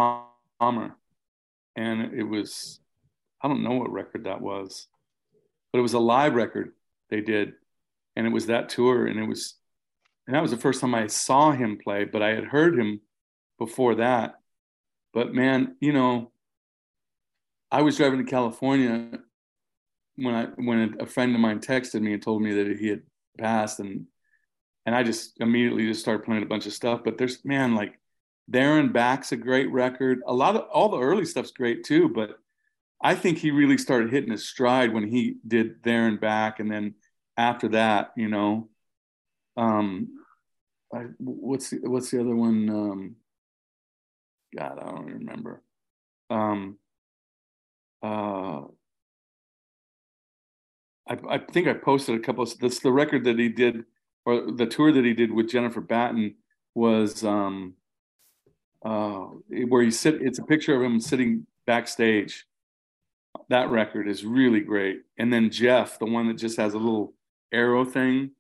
Hammer, and it was I don't know what record that was, but it was a live record they did, and it was that tour, and it was, and that was the first time I saw him play. But I had heard him before that, but man, you know, I was driving to California when I when a friend of mine texted me and told me that he had passed, and and I just immediately just started playing a bunch of stuff. But there's man, like There and Back's a great record. A lot of all the early stuff's great too, but I think he really started hitting his stride when he did There and Back, and then after that, you know, um, I, what's the, what's the other one? Um, God, I don't remember. Um, uh, I, I think I posted a couple of this the record that he did or the tour that he did with Jennifer Batten was um, uh, where he sit. It's a picture of him sitting backstage. That record is really great. And then Jeff, the one that just has a little arrow thing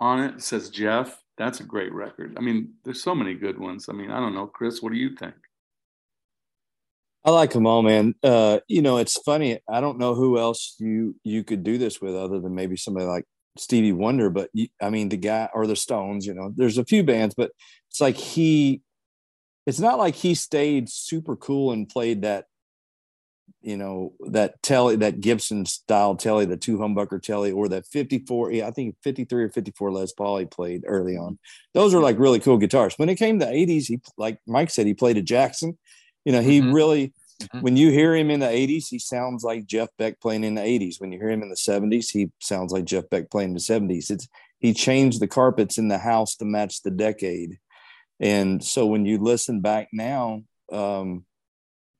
on it, says Jeff. That's a great record. I mean, there's so many good ones. I mean, I don't know, Chris. What do you think? I like them all, man. Uh, you know, it's funny. I don't know who else you you could do this with other than maybe somebody like Stevie Wonder, but I mean the guy or the Stones. You know, there's a few bands, but it's like he. It's not like he stayed super cool and played that, you know, that telly, that Gibson style telly, the two humbucker telly, or that 54. Yeah, I think 53 or 54 Les Paul he played early on. Those are like really cool guitars. When it came to 80s, he like Mike said, he played a Jackson. You know, he mm-hmm. really Mm-hmm. When you hear him in the 80s, he sounds like Jeff Beck playing in the 80s. When you hear him in the 70s, he sounds like Jeff Beck playing in the 70s. It's he changed the carpets in the house to match the decade. And so when you listen back now, um,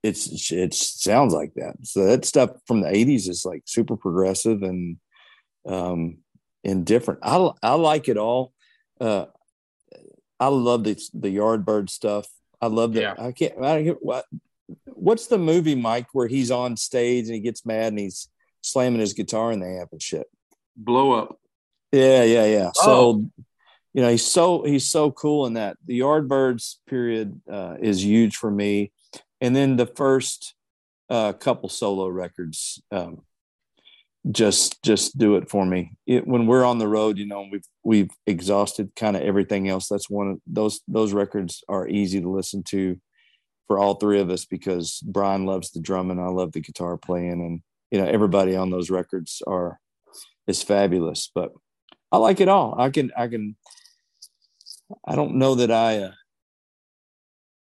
it's it sounds like that. So that stuff from the 80s is like super progressive and um and different. I I like it all. Uh I love the the Yardbird stuff. I love that. Yeah. I can't. I don't what what's the movie, Mike, where he's on stage and he gets mad and he's slamming his guitar in the amp and shit? Blow up. Yeah, yeah, yeah. Oh. So, you know, he's so he's so cool in that. The Yardbirds period uh, is huge for me, and then the first uh, couple solo records um, just just do it for me. It, when we're on the road, you know, we've we've exhausted kind of everything else. That's one of those those records are easy to listen to for all three of us because Brian loves the drumming, I love the guitar playing and you know everybody on those records are is fabulous but I like it all I can I can I don't know that I uh,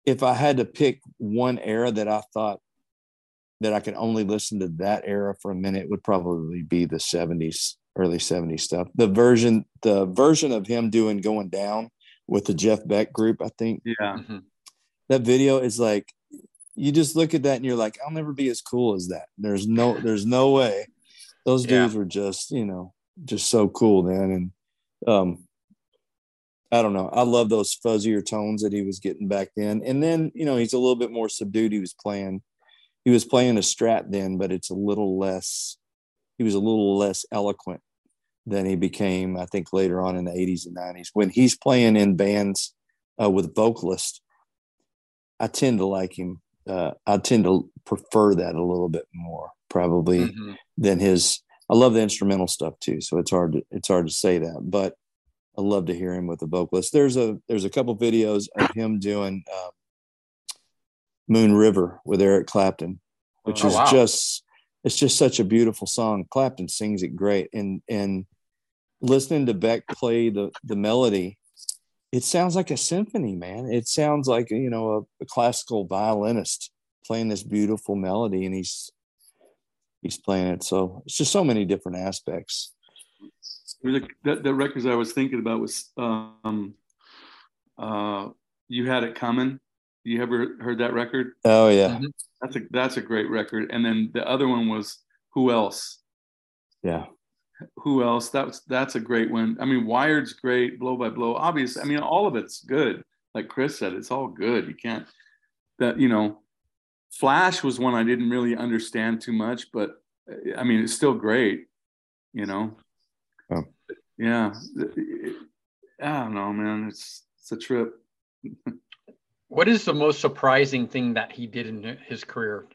if I had to pick one era that I thought that I could only listen to that era for a minute would probably be the 70s early 70s stuff. The version the version of him doing going down with the Jeff Beck group I think. Yeah. Mm-hmm. That video is like you just look at that and you're like i'll never be as cool as that. There's no there's no way. Those dudes yeah. were just you know just so cool man. And um i don't know i love those fuzzier tones that he was getting back then and then you know he's a little bit more subdued he was playing he was playing a strat then but it's a little less he was a little less eloquent than he became i think later on in the 80s and 90s when he's playing in bands uh, with vocalists I tend to like him. Uh, I tend to prefer that a little bit more probably mm-hmm. than his. I love the instrumental stuff too, so it's hard to it's hard to say that, but I love to hear him with the vocalist. There's a there's a couple videos of him doing uh, Moon River with Eric Clapton, which oh, is wow. just it's just such a beautiful song. Clapton sings it great, and and listening to Beck play the the melody it sounds like a symphony, man. It sounds like you know a, a, classical violinist playing this beautiful melody, and he's he's playing it. So it's just so many different aspects. The, the, the records I was thinking about was um, uh, "You Had It Coming." You ever heard that record? Oh yeah, mm-hmm. that's a that's a great record. And then the other one was "Who Else." Yeah, who else? That's that's a great one. I mean, Wired's great, Blow by Blow. Obviously, I mean, all of it's good. Like Chris said, it's all good. You can't that you know. Flash was one I didn't really understand too much, but I mean, it's still great. You know. Oh. Yeah. I don't know, man. It's it's a trip. what is the most surprising thing that he did in his career?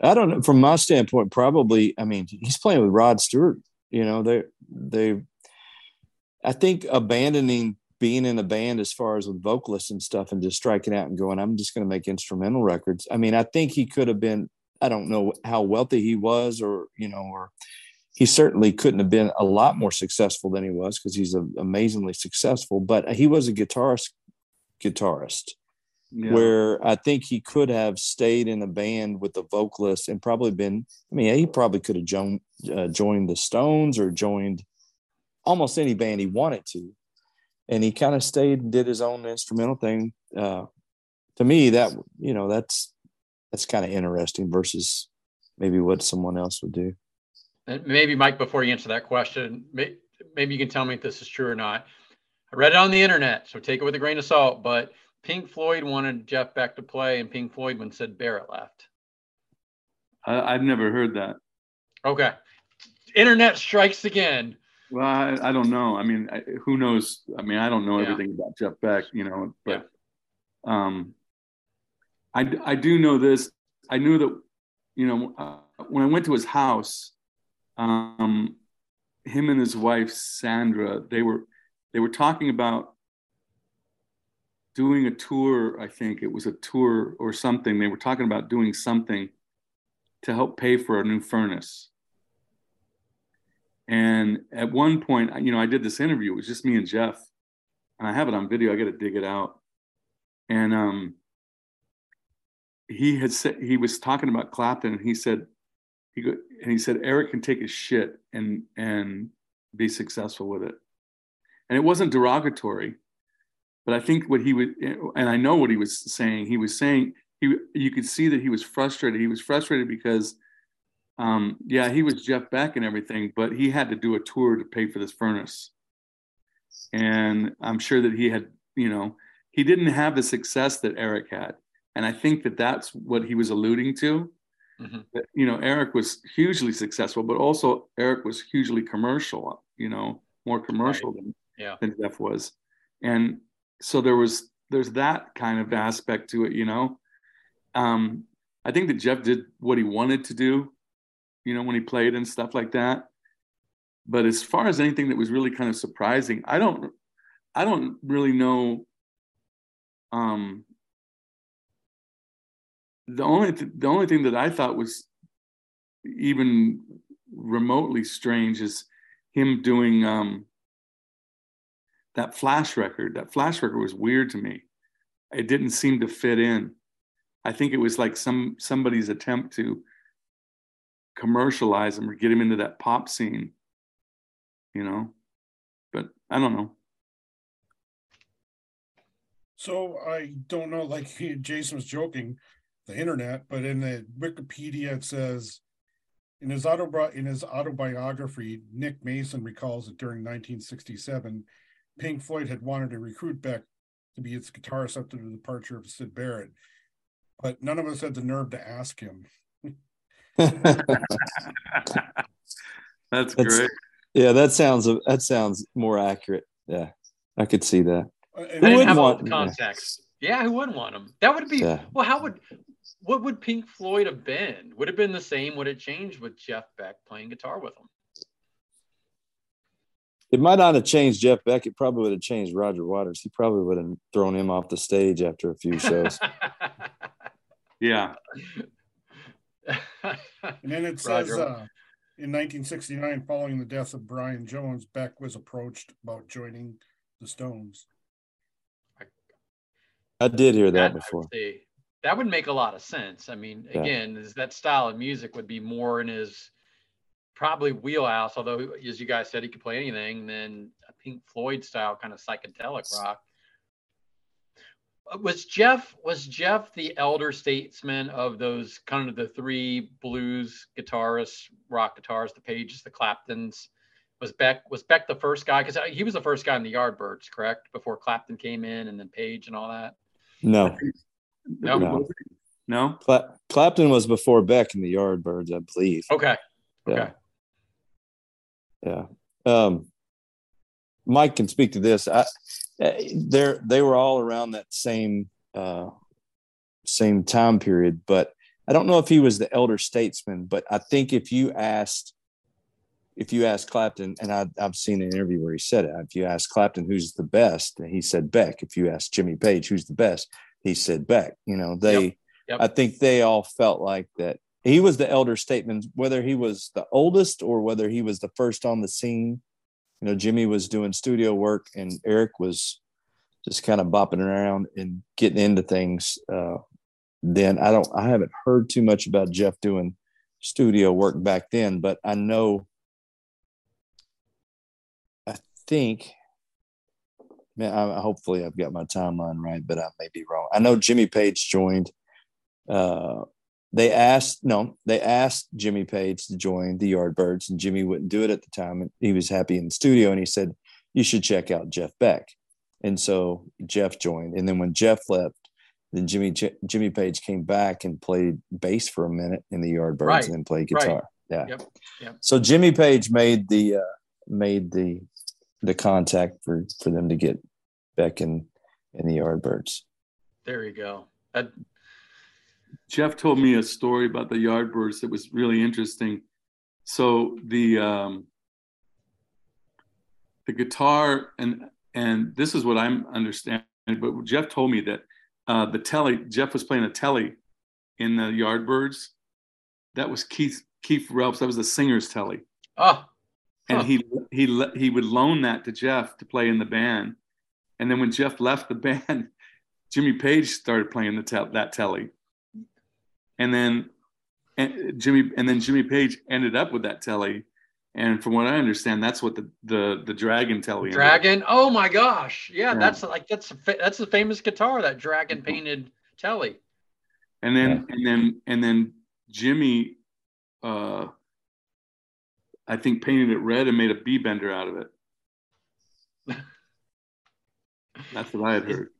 I don't know. From my standpoint, probably. I mean, he's playing with Rod Stewart. You know, they they. I think abandoning being in a band as far as with vocalists and stuff and just striking out and going, I'm just going to make instrumental records. I mean, I think he could have been. I don't know how wealthy he was, or you know, or he certainly couldn't have been a lot more successful than he was because he's a, amazingly successful. But he was a guitarist, guitarist yeah. where I think he could have stayed in a band with the vocalist and probably been. I mean, he probably could have joined uh, joined the Stones or joined almost any band he wanted to, and he kind of stayed and did his own instrumental thing. Uh, to me, that you know, that's that's kind of interesting versus maybe what someone else would do. And maybe Mike, before you answer that question, maybe you can tell me if this is true or not. I read it on the internet, so take it with a grain of salt. But Pink Floyd wanted Jeff Beck to play, and Pink Floyd when Syd Barrett left. I, have never heard that. Okay, internet strikes again. Well, I, I don't know. I mean, I, who knows? I mean, I don't know yeah. everything about Jeff Beck, you know, but yeah. um, I I do know this. I knew that, you know, uh, when I went to his house, um, him and his wife Sandra, they were they were talking about doing a tour. I think it was a tour or something. They were talking about doing something to help pay for a new furnace. And at one point, you know, I did this interview. It was just me and Jeff, and I have it on video. I got to dig it out. And um, he had said he was talking about Clapton, and he said he go, and he said Eric can take his shit and and be successful with it. And it wasn't derogatory but I think what he would, and I know what he was saying. He was saying he, you could see that he was frustrated. He was frustrated because, um, yeah, he was Jeff Beck and everything, but he had to do a tour to pay for this furnace. And I'm sure that he had, you know, he didn't have the success that Eric had, and I think that that's what he was alluding to. Mm-hmm. That, you know, Eric was hugely successful, but also Eric was hugely commercial. You know, more commercial right. than yeah. than Jeff was, and so there was there's that kind of aspect to it, you know. Um, I think that Jeff did what he wanted to do, you know, when he played and stuff like that. But as far as anything that was really kind of surprising, I don't, I don't really know. Um, the only th- the only thing that I thought was even remotely strange is him doing um, that flash record. That flash record was weird to me. It didn't seem to fit in. I think it was like some somebody's attempt to commercialize him or get him into that pop scene you know? But i don't know. So i don't know like [LAUGHS] jason was joking the internet but in the wikipedia it says in his auto in his autobiography nick mason recalls that during 1967 Pink Floyd had wanted to recruit Beck to be its guitarist after the departure of Syd Barrett, but none of us had the nerve to ask him. [LAUGHS] That's, great. Yeah, that sounds that sounds more accurate. Yeah, I could see that. Uh, who would want the context? Yeah. yeah. who wouldn't want him? That would be yeah. well. How would what would Pink Floyd have been? Would have been the same? Would it change with Jeff Beck playing guitar with him? it might not have changed Jeff Beck. It probably would have changed Roger Waters. He probably would have thrown him off the stage after a few shows. [LAUGHS] yeah. [LAUGHS] and then it says uh, in 1969, following the death of Brian Jones, Beck was approached about joining the Stones. I did hear that, that before. That would make a lot of sense. I mean, yeah. again, is that style of music would be more in his probably wheelhouse, although as you guys said, he could play anything, then a Pink Floyd style kind of psychedelic rock. Was Jeff was Jeff the elder statesman of those kind of the three blues guitarists, rock guitarists, the Pages, the Claptons? Was Beck was Beck the first guy? Because uh, he was the first guy in the Yardbirds, correct? Before Clapton came in and then Page and all that. No. No. No. no? Cla- Clapton was before Beck in the Yardbirds, I believe. Okay. Okay. Yeah. Yeah. Um, Mike can speak to this. I, they're they were all around that same uh, same time period, but I don't know if he was the elder statesman. But I think if you asked if you ask Clapton, and I, have seen an interview where he said it, if you ask Clapton who's the best, he said Beck. If you ask Jimmy Page who's the best, he said Beck. You know, they, yep. Yep. I think they all felt like that he was the elder statesman, whether he was the oldest or whether he was the first on the scene. You know, Jimmy was doing studio work and Eric was just kind of bopping around and getting into things. Uh, then I don't, I haven't heard too much about Jeff doing studio work back then, but I know I think, man, I, hopefully I've got my timeline right, but I may be wrong. I know Jimmy Page joined. Uh, they asked no, they asked Jimmy Page to join the Yardbirds, and Jimmy wouldn't do it at the time. And he was happy in the studio, and he said, "You should check out Jeff Beck." And so Jeff joined, and then when Jeff left, then Jimmy Jimmy Page came back and played bass for a minute in the Yardbirds, right. and then played guitar. Right. Yeah. Yep. Yep. So Jimmy Page made the uh, made the the contact for for them to get Beck and and the Yardbirds. There you go. Jeff told me a story about the Yardbirds that was really interesting. So the um, the guitar and and this is what I'm understanding. But Jeff told me that uh, the telly Jeff was playing a telly in the Yardbirds. That was Keith Keith Relf's. That was the singer's telly. Oh, and huh. he he he would loan that to Jeff to play in the band. And then when Jeff left the [LAUGHS] band, Jimmy Page started playing the te- that telly. And then and Jimmy and then Jimmy Page ended up with that telly. And from what I understand, that's what the the the Dragon telly. Dragon. Oh my gosh! Yeah, yeah. that's like that's a fa- that's the famous guitar that Dragon painted telly. And then yeah. and then and then Jimmy uh, I think painted it red and made a B bender out of it. [LAUGHS] That's what I had heard.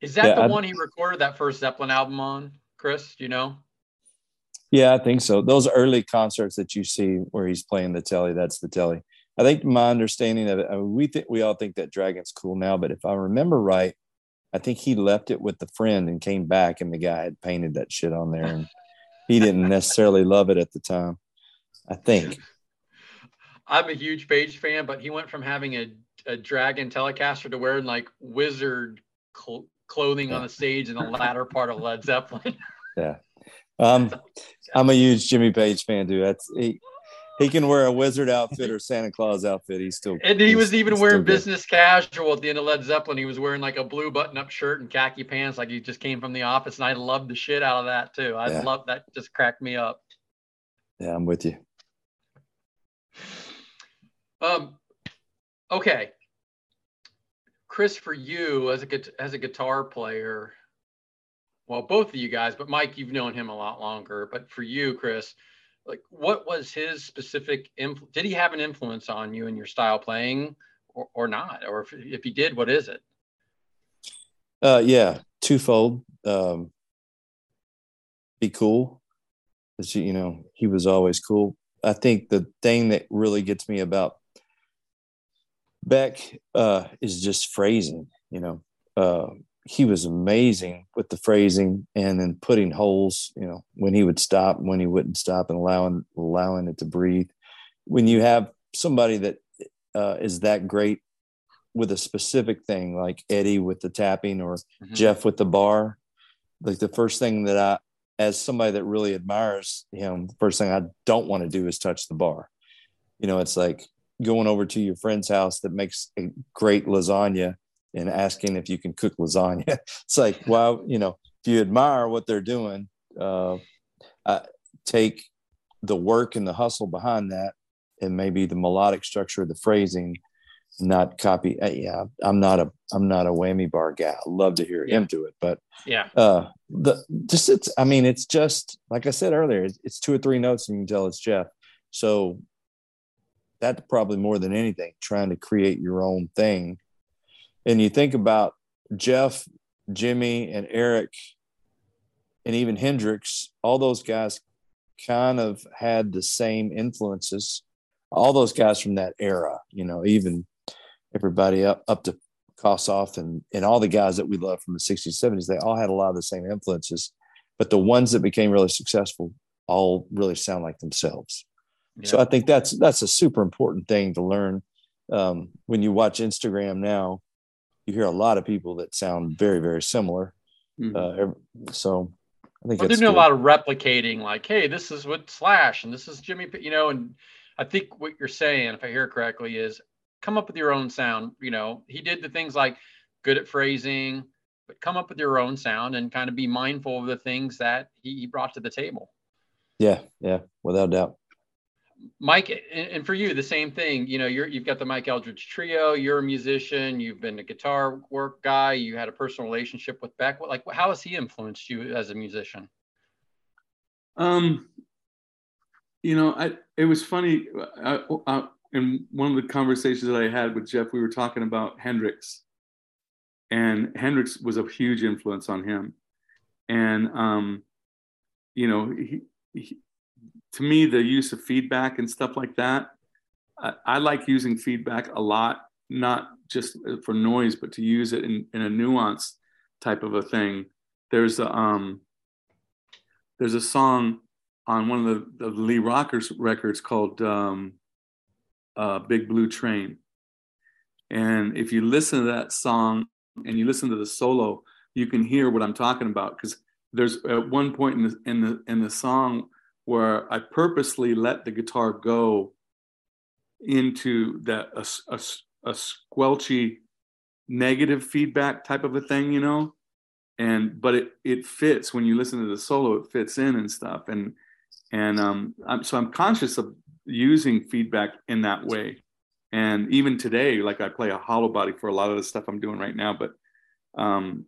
Is, is that yeah, the I, one he recorded that first Zeppelin album on, Chris? Do you know? Yeah, I think so. Those early concerts that you see where he's playing the telly, that's the telly. I think my understanding of it, I mean, we think we all think that Dragon's cool now, but if I remember right, I think he left it with the friend and came back, and the guy had painted that shit on there, and he didn't necessarily love it at the time. I think. I'm a huge Page fan, but he went from having a, a Dragon Telecaster to wearing like wizard cl- clothing yeah. on the stage in the latter part of Led Zeppelin. [LAUGHS] yeah. Um, I'm a huge Jimmy Page fan, dude. That's he, he can wear a wizard outfit or Santa Claus outfit. He's still and he was even wearing business casual at the end of Led Zeppelin. He was wearing like a blue button-up shirt and khaki pants, like he just came from the office. And I loved the shit out of that too. I yeah. love that. Just cracked me up. Yeah, I'm with you. Um, okay, Chris, for you as a as a guitar player, well, both of you guys, but Mike, you've known him a lot longer. But for you, Chris, like, what was his specific? Did he have an influence on you and your style playing, or, or not? Or if if he did, what is it? Uh, yeah, twofold. Um, be cool, you know, he was always cool. I think the thing that really gets me about Beck uh, is just phrasing, you know. Uh, he was amazing with the phrasing and then putting holes, you know, when he would stop, when he wouldn't stop, and allowing allowing it to breathe. When you have somebody that uh, is that great with a specific thing, like Eddie with the tapping or mm-hmm. Jeff with the bar, like the first thing that I, as somebody that really admires him, the first thing I don't want to do is touch the bar. You know, it's like going over to your friend's house that makes a great lasagna and asking if you can cook lasagna. [LAUGHS] it's like, well, you know, if you admire what they're doing, uh, take the work and the hustle behind that, and maybe the melodic structure of the phrasing, not copy. Uh, yeah, I'm not a I'm not a whammy bar guy. I love to hear yeah. him do it, but yeah, uh, the just it's. I mean, it's just like I said earlier. It's, it's two or three notes, and you can tell it's Jeff. So that's probably more than anything trying to create your own thing and you think about jeff jimmy and eric and even hendrix all those guys kind of had the same influences all those guys from that era, you know, even everybody up up to Kossoff and and all the guys that we love from the 60s, 70s, they all had a lot of the same influences. But the ones that became really successful all really sound like themselves. Yeah. So I think that's that's a super important thing to learn. Um, when you watch Instagram now, you hear a lot of people that sound very very similar. Mm-hmm. Uh, so I think well, they're doing a lot of replicating, like, hey, this is what Slash and this is Jimmy, you know, and I think what you're saying, if I hear it correctly, is come up with your own sound. You know, he did the things like good at phrasing, but come up with your own sound and kind of be mindful of the things that he, he brought to the table. Yeah, yeah, without doubt. Mike, and for you, the same thing. You know, you're you've got the Mike Eldred trio. You're a musician. You've been a guitar work guy. You had a personal relationship with Beck. Like, how has he influenced you as a musician? Um, you know, I it was funny. I, I, in one of the conversations that I had with Jeff, we were talking about Hendrix, and Hendrix was a huge influence on him. And um, you know, he, he, to me, the use of feedback and stuff like that, I, I, like using feedback a lot, not just for noise, but to use it in, in a nuanced type of a thing. There's a um, there's a song on one of the, the Lee Rockers records called um, uh, Big Blue Train. And if you listen to that song and you listen to the solo, you can hear what I'm talking about because there's at one point in the in the in the song where I purposely let the guitar go into that a, a, a squelchy negative feedback type of a thing, you know, and but it it fits. When you listen to the solo, it fits in and stuff, and and um, I'm, so I'm conscious of using feedback in that way. And even today, like I play a hollow body for a lot of the stuff I'm doing right now, but um,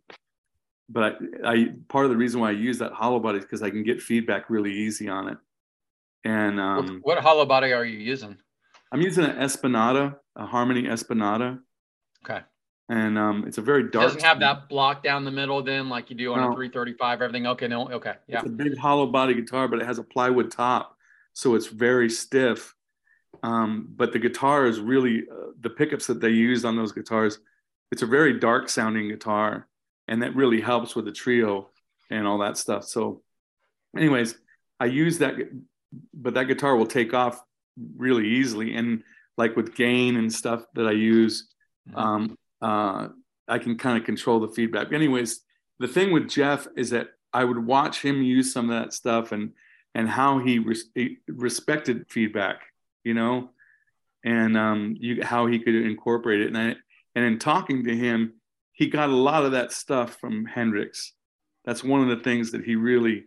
but I, I part of the reason why I use that hollow body is because I can get feedback really easy on it. And um, what, what hollow body are you using? I'm using an Espanada, a Harmony Espanada. Okay. And um, it's a very dark. It doesn't have that block down the middle, then, like you do on no. a 335. Everything okay? No, okay, yeah. It's a big hollow body guitar, but it has a plywood top, so it's very stiff. Um, but the guitar is really uh, the pickups that they used on those guitars. It's a very dark sounding guitar, and that really helps with the trio and all that stuff. So, anyways, I use that, but that guitar will take off really easily. And like with gain and stuff that I use, mm-hmm. um, uh, I can kind of control the feedback. Anyways, the thing with Jeff is that I would watch him use some of that stuff and and how he, res- he respected feedback, you know, and um, you, how he could incorporate it. And I and in talking to him, he got a lot of that stuff from Hendrix. That's one of the things that he really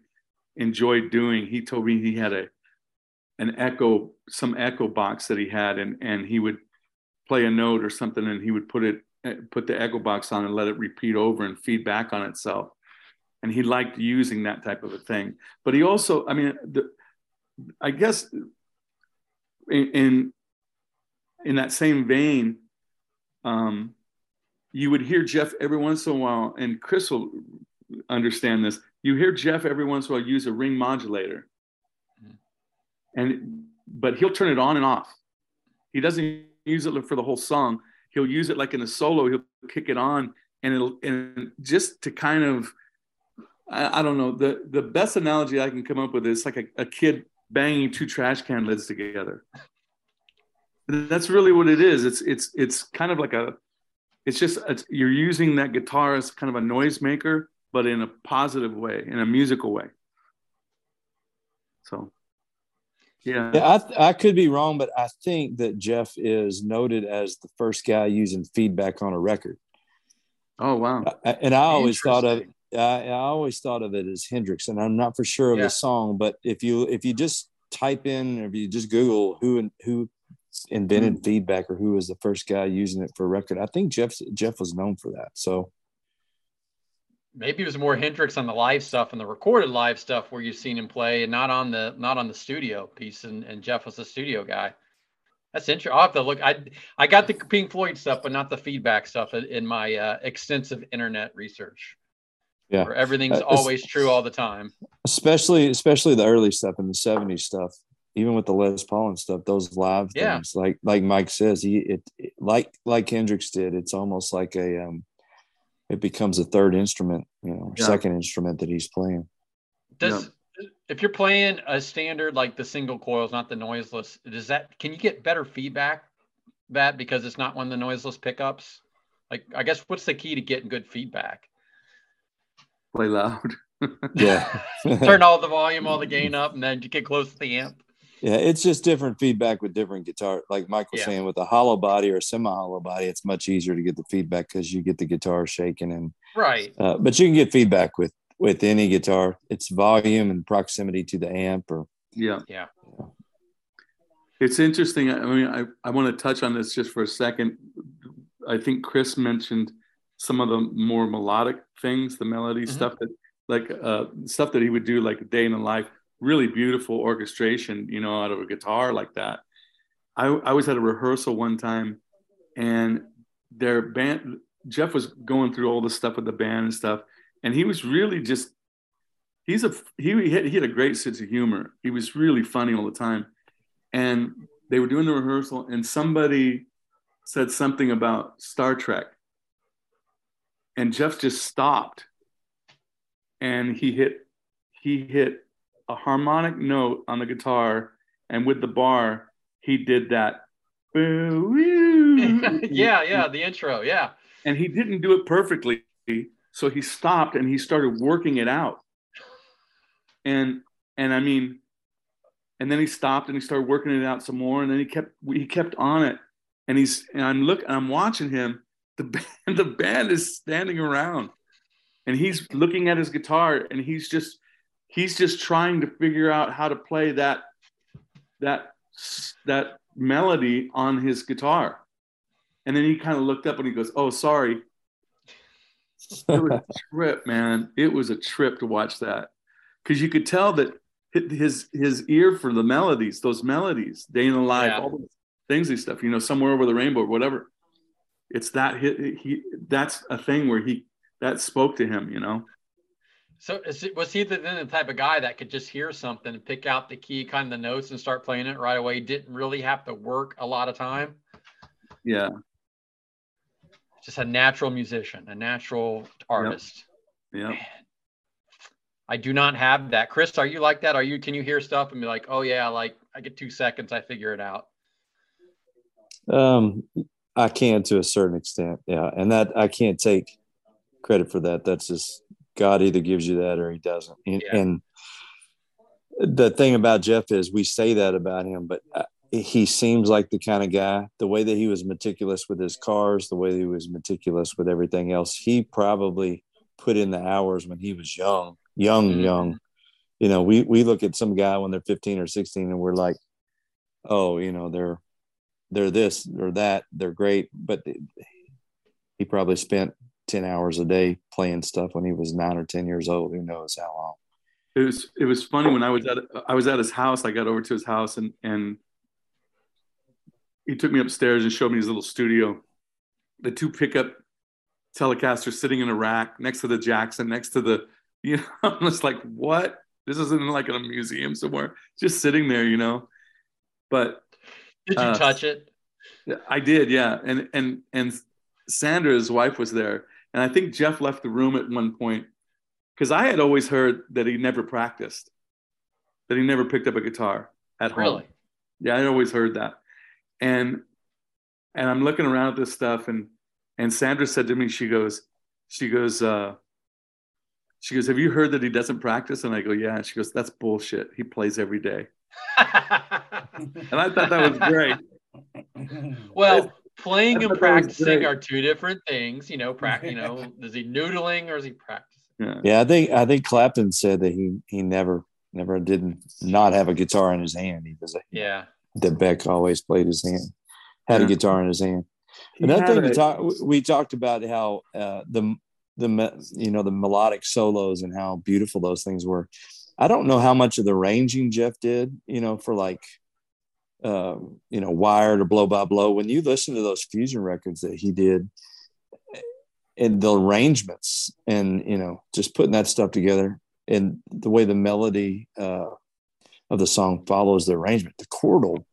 enjoyed doing. He told me he had a an echo, some echo box that he had, and and he would play a note or something, and he would put it put the echo box on and let it repeat over and feed back on itself. And he liked using that type of a thing. But he also, I mean, the, I guess in, in in that same vein, um, you would hear Jeff every once in a while, and Chris will understand this. You hear Jeff every once in a while use a ring modulator, mm-hmm. and but he'll turn it on and off. He doesn't use it for the whole song. He'll use it like in a solo. He'll kick it on, and it'll and just to kind of, I, I don't know. The the best analogy I can come up with is like a, a kid banging two trash can lids together. That's really what it is. It's it's it's kind of like a it's just it's, you're using that guitar as kind of a noisemaker, but in a positive way, in a musical way. So, yeah. yeah I, I could be wrong, but I think that Jeff is noted as the first guy using feedback on a record. Oh wow! and I always thought of I, I, always thought of it as Hendrix, and I'm not for sure of yeah. the song, but if you if you just type in or if you just Google who and who invented mm-hmm. feedback or who was the first guy using it for a record. I think Jeff Jeff was known for that. So maybe it was more Hendrix on the live stuff and the recorded live stuff where you've seen him play and not on the not on the studio piece and, and Jeff was the studio guy. That's interesting. I'll have to look. I I got the Pink Floyd stuff, but not the feedback stuff in my uh, extensive internet research. Yeah, where everything's uh, always true all the time. Especially especially the early stuff and the '70s stuff even with the Les Paul and stuff, those live yeah. things, like like Mike says, he it, it, like like Hendrix did. It's almost like a um, it becomes a third instrument, you know, yeah. second instrument that he's playing. Does yeah. if you're playing a standard like the single coils, not the noiseless, does that can you get better feedback that because it's not one of the noiseless pickups? Like, I guess what's the key to getting good feedback? Play loud. [LAUGHS] yeah. [LAUGHS] Turn all the volume, all the gain up, and then you get close to the amp. Yeah, it's just different feedback with different guitar. Like Mike was yeah. saying, with a hollow body or a semi-hollow body, it's much easier to get the feedback because you get the guitar shaking and right. Uh, but you can get feedback with with any guitar. It's volume and proximity to the amp, or yeah, yeah. It's interesting. I mean, I, I want to touch on this just for a second. I think Chris mentioned some of the more melodic things, the melody mm-hmm. stuff that like uh, stuff that he would do like a day in the life really beautiful orchestration, you know, out of a guitar like that. I, I was at a rehearsal one time and their band, Jeff was going through all the stuff with the band and stuff. And he was really just, he's a, he, he had, he had a great sense of humor. He was really funny all the time. And they were doing the rehearsal and somebody said something about Star Trek. And Jeff just stopped and he hit, he hit a harmonic note on the guitar, and with the bar, he did that. [LAUGHS] yeah, yeah, the intro, yeah. And he didn't do it perfectly, so he stopped and he started working it out. And and I mean, and then he stopped and he started working it out some more, and then he kept he kept on it. And he's and I'm look I'm watching him. The [LAUGHS] band the band is standing around, and he's looking at his guitar, and he's just he's just trying to figure out how to play that that that melody on his guitar. And then he kind of looked up and he goes oh sorry. It was a [LAUGHS] trip man. It was a trip to watch that. Because you could tell that his his ear for the melodies those melodies day in the life yeah. all those things and stuff you know somewhere over the rainbow or whatever. It's that he, he that's a thing where he that spoke to him you know so it, was he the, then the type of guy that could just hear something, pick out the key, kind of the notes, and start playing it right away? Didn't really have to work a lot of time. Yeah. Just a natural musician, a natural artist. Yeah. Yep. I do not have that. Chris, are you like that? Are you? Can you hear stuff and be like, "Oh yeah, like I get two seconds, I figure it out." Um, I can to a certain extent, yeah, and that I can't take credit for that. That's just God either gives you that or he doesn't. And, yeah. and the thing about Jeff is we say that about him, but uh, he seems like the kind of guy, the way that he was meticulous with his cars, the way he was meticulous with everything else, he probably put in the hours when he was young, young, mm-hmm. young. You know, we, we look at some guy when they're 15 or 16 and we're like, oh, you know, they're, they're this or that, they're great. But he probably spent 10 hours a day playing stuff when he was nine or 10 years old. Who knows how long? It was, it was funny when I was at, I was at his house. I got over to his house and, and he took me upstairs and showed me his little studio. The two pickup Telecasters sitting in a rack next to the Jackson, next to the, [LAUGHS] you know, I'm just like, what? This isn't like in a museum somewhere, just sitting there, you know. But did you uh, touch it? I did, yeah. And and and Sandra, his wife, was there, and I think Jeff left the room at one point because I had always heard that he never practiced, that he never picked up a guitar at home. Really? Yeah, I always heard that. And and I'm looking around at this stuff, and and Sandra said to me, she goes, she goes, uh, she goes, have you heard that he doesn't practice? And I go, yeah. And she goes, that's bullshit. He plays every day. [LAUGHS] and I thought that was great. Well, playing and practicing are two different things. You know, practice. You [LAUGHS] know, is he noodling or is he practicing? Yeah. yeah, I think I think Clapton said that he he never never didn't not have a guitar in his hand. He was a, yeah. That Beck always played his hand, had yeah. a guitar in his hand. He Another thing we talked we talked about how uh, the the you know the melodic solos and how beautiful those things were. I don't know how much of the ranging Jeff did, you know, for like um, you know, Wired or Blow by Blow. When you listen to those fusion records that he did, and the arrangements, and you know, just putting that stuff together, and the way the melody. Uh, of the song follows the arrangement. The chordal,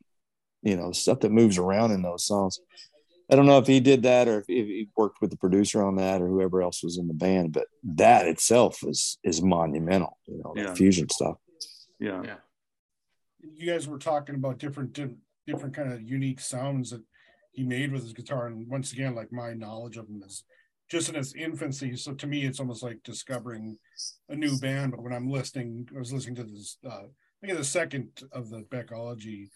you know, stuff that moves around in those songs. I don't know if he did that or if he worked with the producer on that or whoever else was in the band, but that itself is is monumental. You know, yeah. fusion stuff. Yeah. Yeah. You guys were talking about different different kind of unique sounds that he made with his guitar, and once again, like my knowledge of him is just in its infancy. So to me, it's almost like discovering a new band. But when I'm listening, I was listening to this. Uh, I think the second of the Beckology.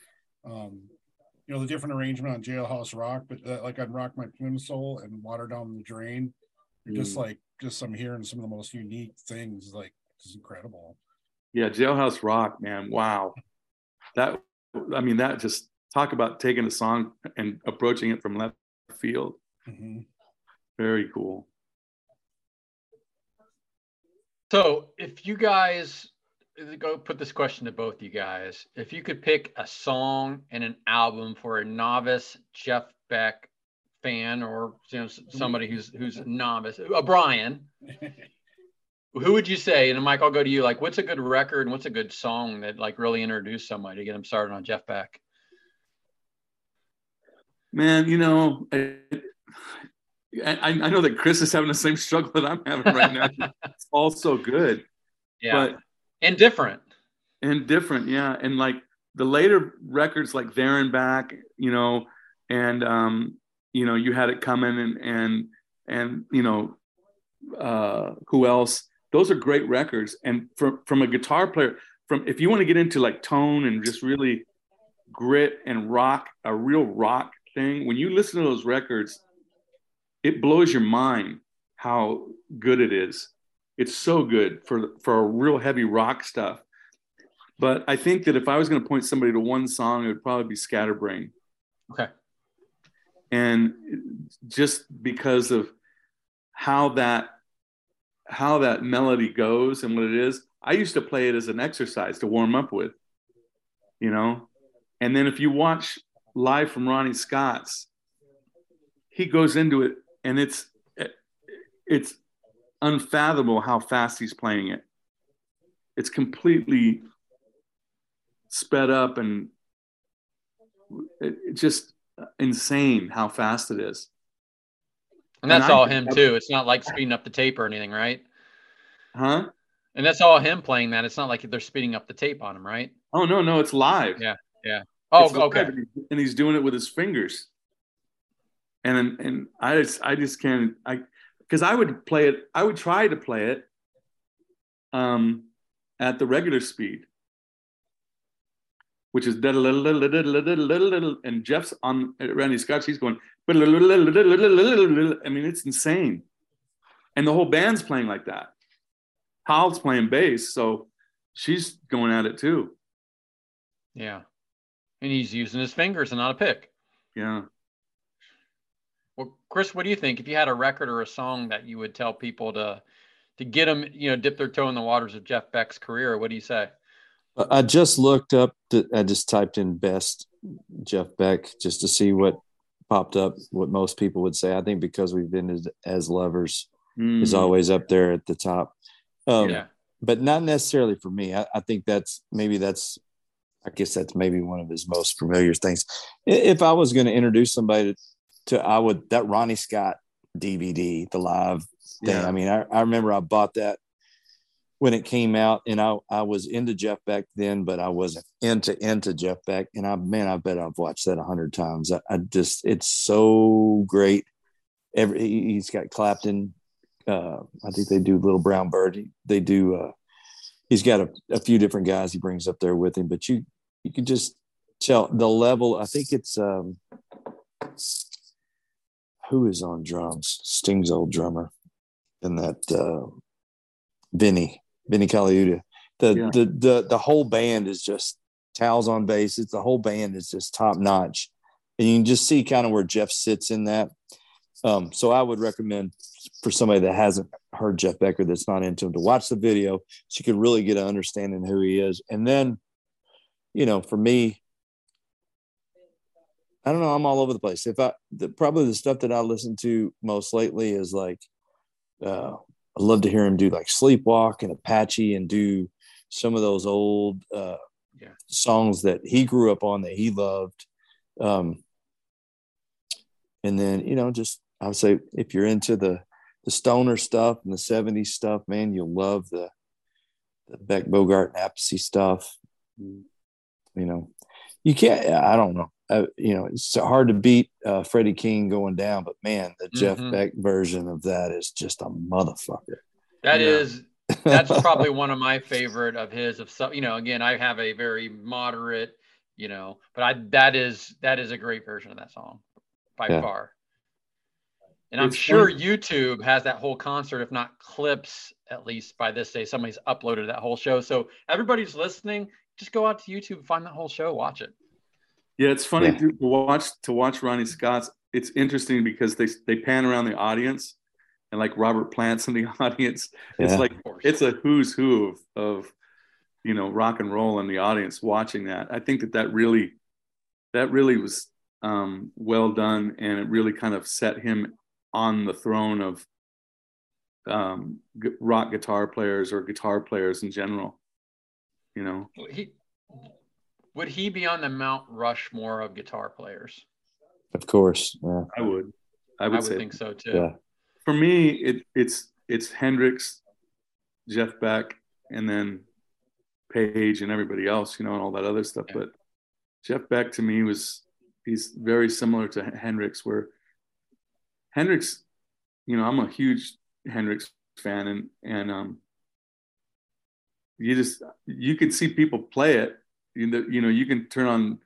Um, you know the different arrangement on Jailhouse Rock, but uh, like on Rock My Plimsoul and Water Down the Drain, mm. just like just I'm hearing some of the most unique things. Like it's incredible. Yeah, Jailhouse Rock, man, wow, that I mean that just talk about taking a song and approaching it from left field. Mm-hmm. Very cool. So if you guys go put this question to both you guys. If you could pick a song and an album for a novice Jeff Beck fan or you know somebody who's who's a novice, a Brian, [LAUGHS] who would you say? And Mike, I'll go to you. Like, what's a good record and what's a good song that like really introduced somebody to get them started on Jeff Beck? Man, you know, I, I, I know that Chris is having the same struggle that I'm having right now. [LAUGHS] it's all so good. Yeah. But and different and different yeah and like the later records like there and back you know and um you know you had it coming and and and you know uh who else those are great records and from from a guitar player from if you want to get into like tone and just really grit and rock a real rock thing when you listen to those records it blows your mind how good it is it's so good for for a real heavy rock stuff. But I think that if I was going to point somebody to one song, it would probably be Scatterbrain. Okay. And just because of how that how that melody goes and what it is, I used to play it as an exercise to warm up with. You know, and then if you watch live from Ronnie Scott's, he goes into it, and it's it's unfathomable how fast he's playing it. It's completely sped up and it's just insane how fast it is. And that's and all him too. It's not like speeding up the tape or anything, right? Huh? And that's all him playing that. It's not like they're speeding up the tape on him, right? Oh no, no, it's live. Yeah, yeah. Oh, it's okay. And he's doing it with his fingers. And and I just I just can't I because I would play it, I would try to play it um, at the regular speed, which is and Jeff's on Ronnie Scott, he's going, I mean, it's insane. And the whole band's playing like that. Tal's playing bass, so she's going at it too. Yeah. And he's using his fingers and not a pick. Yeah. Well, Chris, what do you think? If you had a record or a song that you would tell people to to get them, you know, dip their toe in the waters of Jeff Beck's career, what do you say? I just looked up. The, I just typed in best Jeff Beck just to see what popped up. What most people would say. I think because we've been as, as lovers mm. is always up there at the top. Um, yeah. But not necessarily for me. I, I think that's maybe that's I guess that's maybe one of his most familiar things. If I was going to introduce somebody to I would that Ronnie Scott DVD, the live thing. Yeah. I mean, I, I remember I bought that when it came out, and I I was into Jeff Beck then, but I wasn't into into Jeff Beck. And I man, I bet I've watched that a hundred times. I, I, just it's so great. Every he's got Clapton. Uh, I think they do Little Brown Bird. They do. Uh, he's got a, a few different guys he brings up there with him, but you you can just tell the level. I think it's um, who is on drums? Sting's old drummer, and that uh, Vinnie Vinnie Colaiuta. The, yeah. the the the whole band is just Tal's on bass. It's the whole band is just top notch, and you can just see kind of where Jeff sits in that. Um, so I would recommend for somebody that hasn't heard Jeff Becker that's not into him to watch the video so you could really get an understanding who he is. And then, you know, for me, I don't know. I'm all over the place. If I the, probably the stuff that I listen to most lately is like, uh, I love to hear him do like Sleepwalk and Apache and do some of those old, uh, yeah. songs that he grew up on that he loved. Um, and then you know, just I would say if you're into the the stoner stuff and the 70s stuff, man, you'll love the the Beck Bogert and Appice stuff. You know, you can't. I don't know. Uh, you know, it's hard to beat uh, Freddie King going down, but man, the mm-hmm. Jeff Beck version of that is just a motherfucker. That yeah. is that's [LAUGHS] probably one of my favorite of his of some you know again i have a very moderate you know but i that is that is a great version of that song by yeah. far and i'm sure youtube has that whole concert if not clips at least by this day somebody's uploaded that whole show so everybody's listening just go out to youtube find that whole show watch it yeah it's funny yeah. to watch to watch ronnie scott's it's interesting because they they pan around the audience and like Robert Plant's in the [LAUGHS] audience. It's yeah. like it's a who's who of, of you know rock and roll in the audience watching that. I think that that really that really was um, well done, and it really kind of set him on the throne of um, rock guitar players or guitar players in general. You know, he would he be on the Mount Rushmore of guitar players? Of course, yeah. I would. I would, I would think so too. Yeah for me, it, it's it's Hendrix, Jeff Beck, and then Page and everybody else, you know, and all that other stuff. Yeah. But Jeff Beck to me was he's very similar to Hendrix, where Hendrix, you know, I'm a huge Hendrix fan, and and um, you just you could see people play it. You know, you know, you can turn on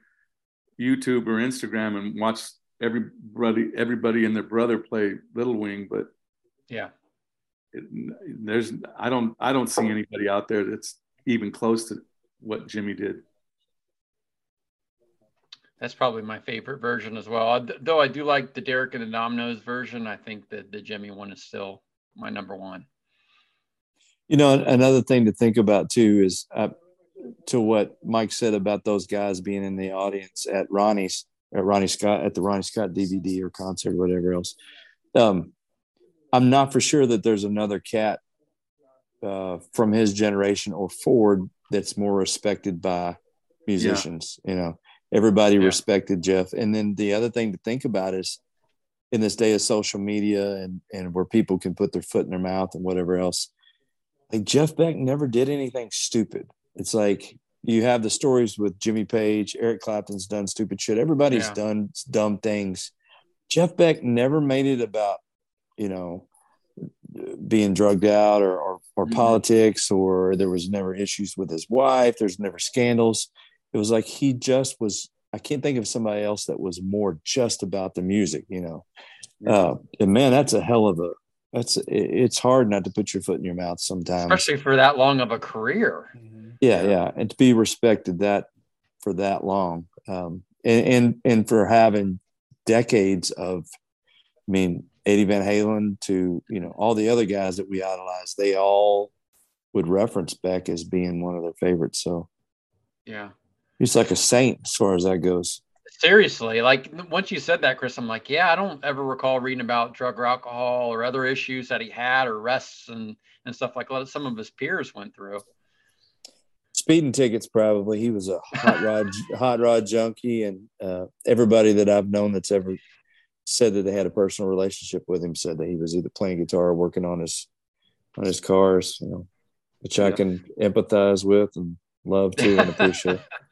YouTube or Instagram and watch everybody everybody and their brother play Little Wing, but yeah, it, there's I don't I don't see anybody out there that's even close to what Jimi did. That's probably my favorite version as well. Though I do like the Derek and the Dominos version, I think that the Jimi one is still my number one. You know, another thing to think about too is uh, to what Mike said about those guys being in the audience at Ronnie's at Ronnie Scott at the Ronnie Scott DVD or concert or whatever else. Um, I'm not for sure that there's another cat uh, from his generation or forward that's more respected by musicians. Yeah. You know, everybody yeah. respected Jeff. And then the other thing to think about is in this day of social media and and where people can put their foot in their mouth and whatever else. Like Jeff Beck never did anything stupid. It's like you have the stories with Jimmy Page, Eric Clapton's done stupid shit. Everybody's yeah. done dumb things. Jeff Beck never made it about, you know, being drugged out or or, or mm-hmm. politics, or there was never issues with his wife. There's never scandals. It was like he just was. I can't think of somebody else that was more just about the music, you know. Yeah. Uh, and man, that's a hell of a that's it's hard not to put your foot in your mouth sometimes, especially for that long of a career. Mm-hmm. Yeah, yeah, and to be respected that for that long, um, and, and and for having decades of, I mean, Eddie Van Halen to you know all the other guys that we idolize, they all would reference Beck as being one of their favorites. So, yeah, he's like a saint as far as that goes seriously like once you said that chris i'm like yeah i don't ever recall reading about drug or alcohol or other issues that he had or arrests and and stuff like that some of his peers went through. Speeding tickets probably. He was a hot rod [LAUGHS] hot rod junkie and uh, everybody that i've known that's ever said that they had a personal relationship with him said that he was either playing guitar or working on his on his cars you know which yeah. i can empathize with and love too and appreciate [LAUGHS]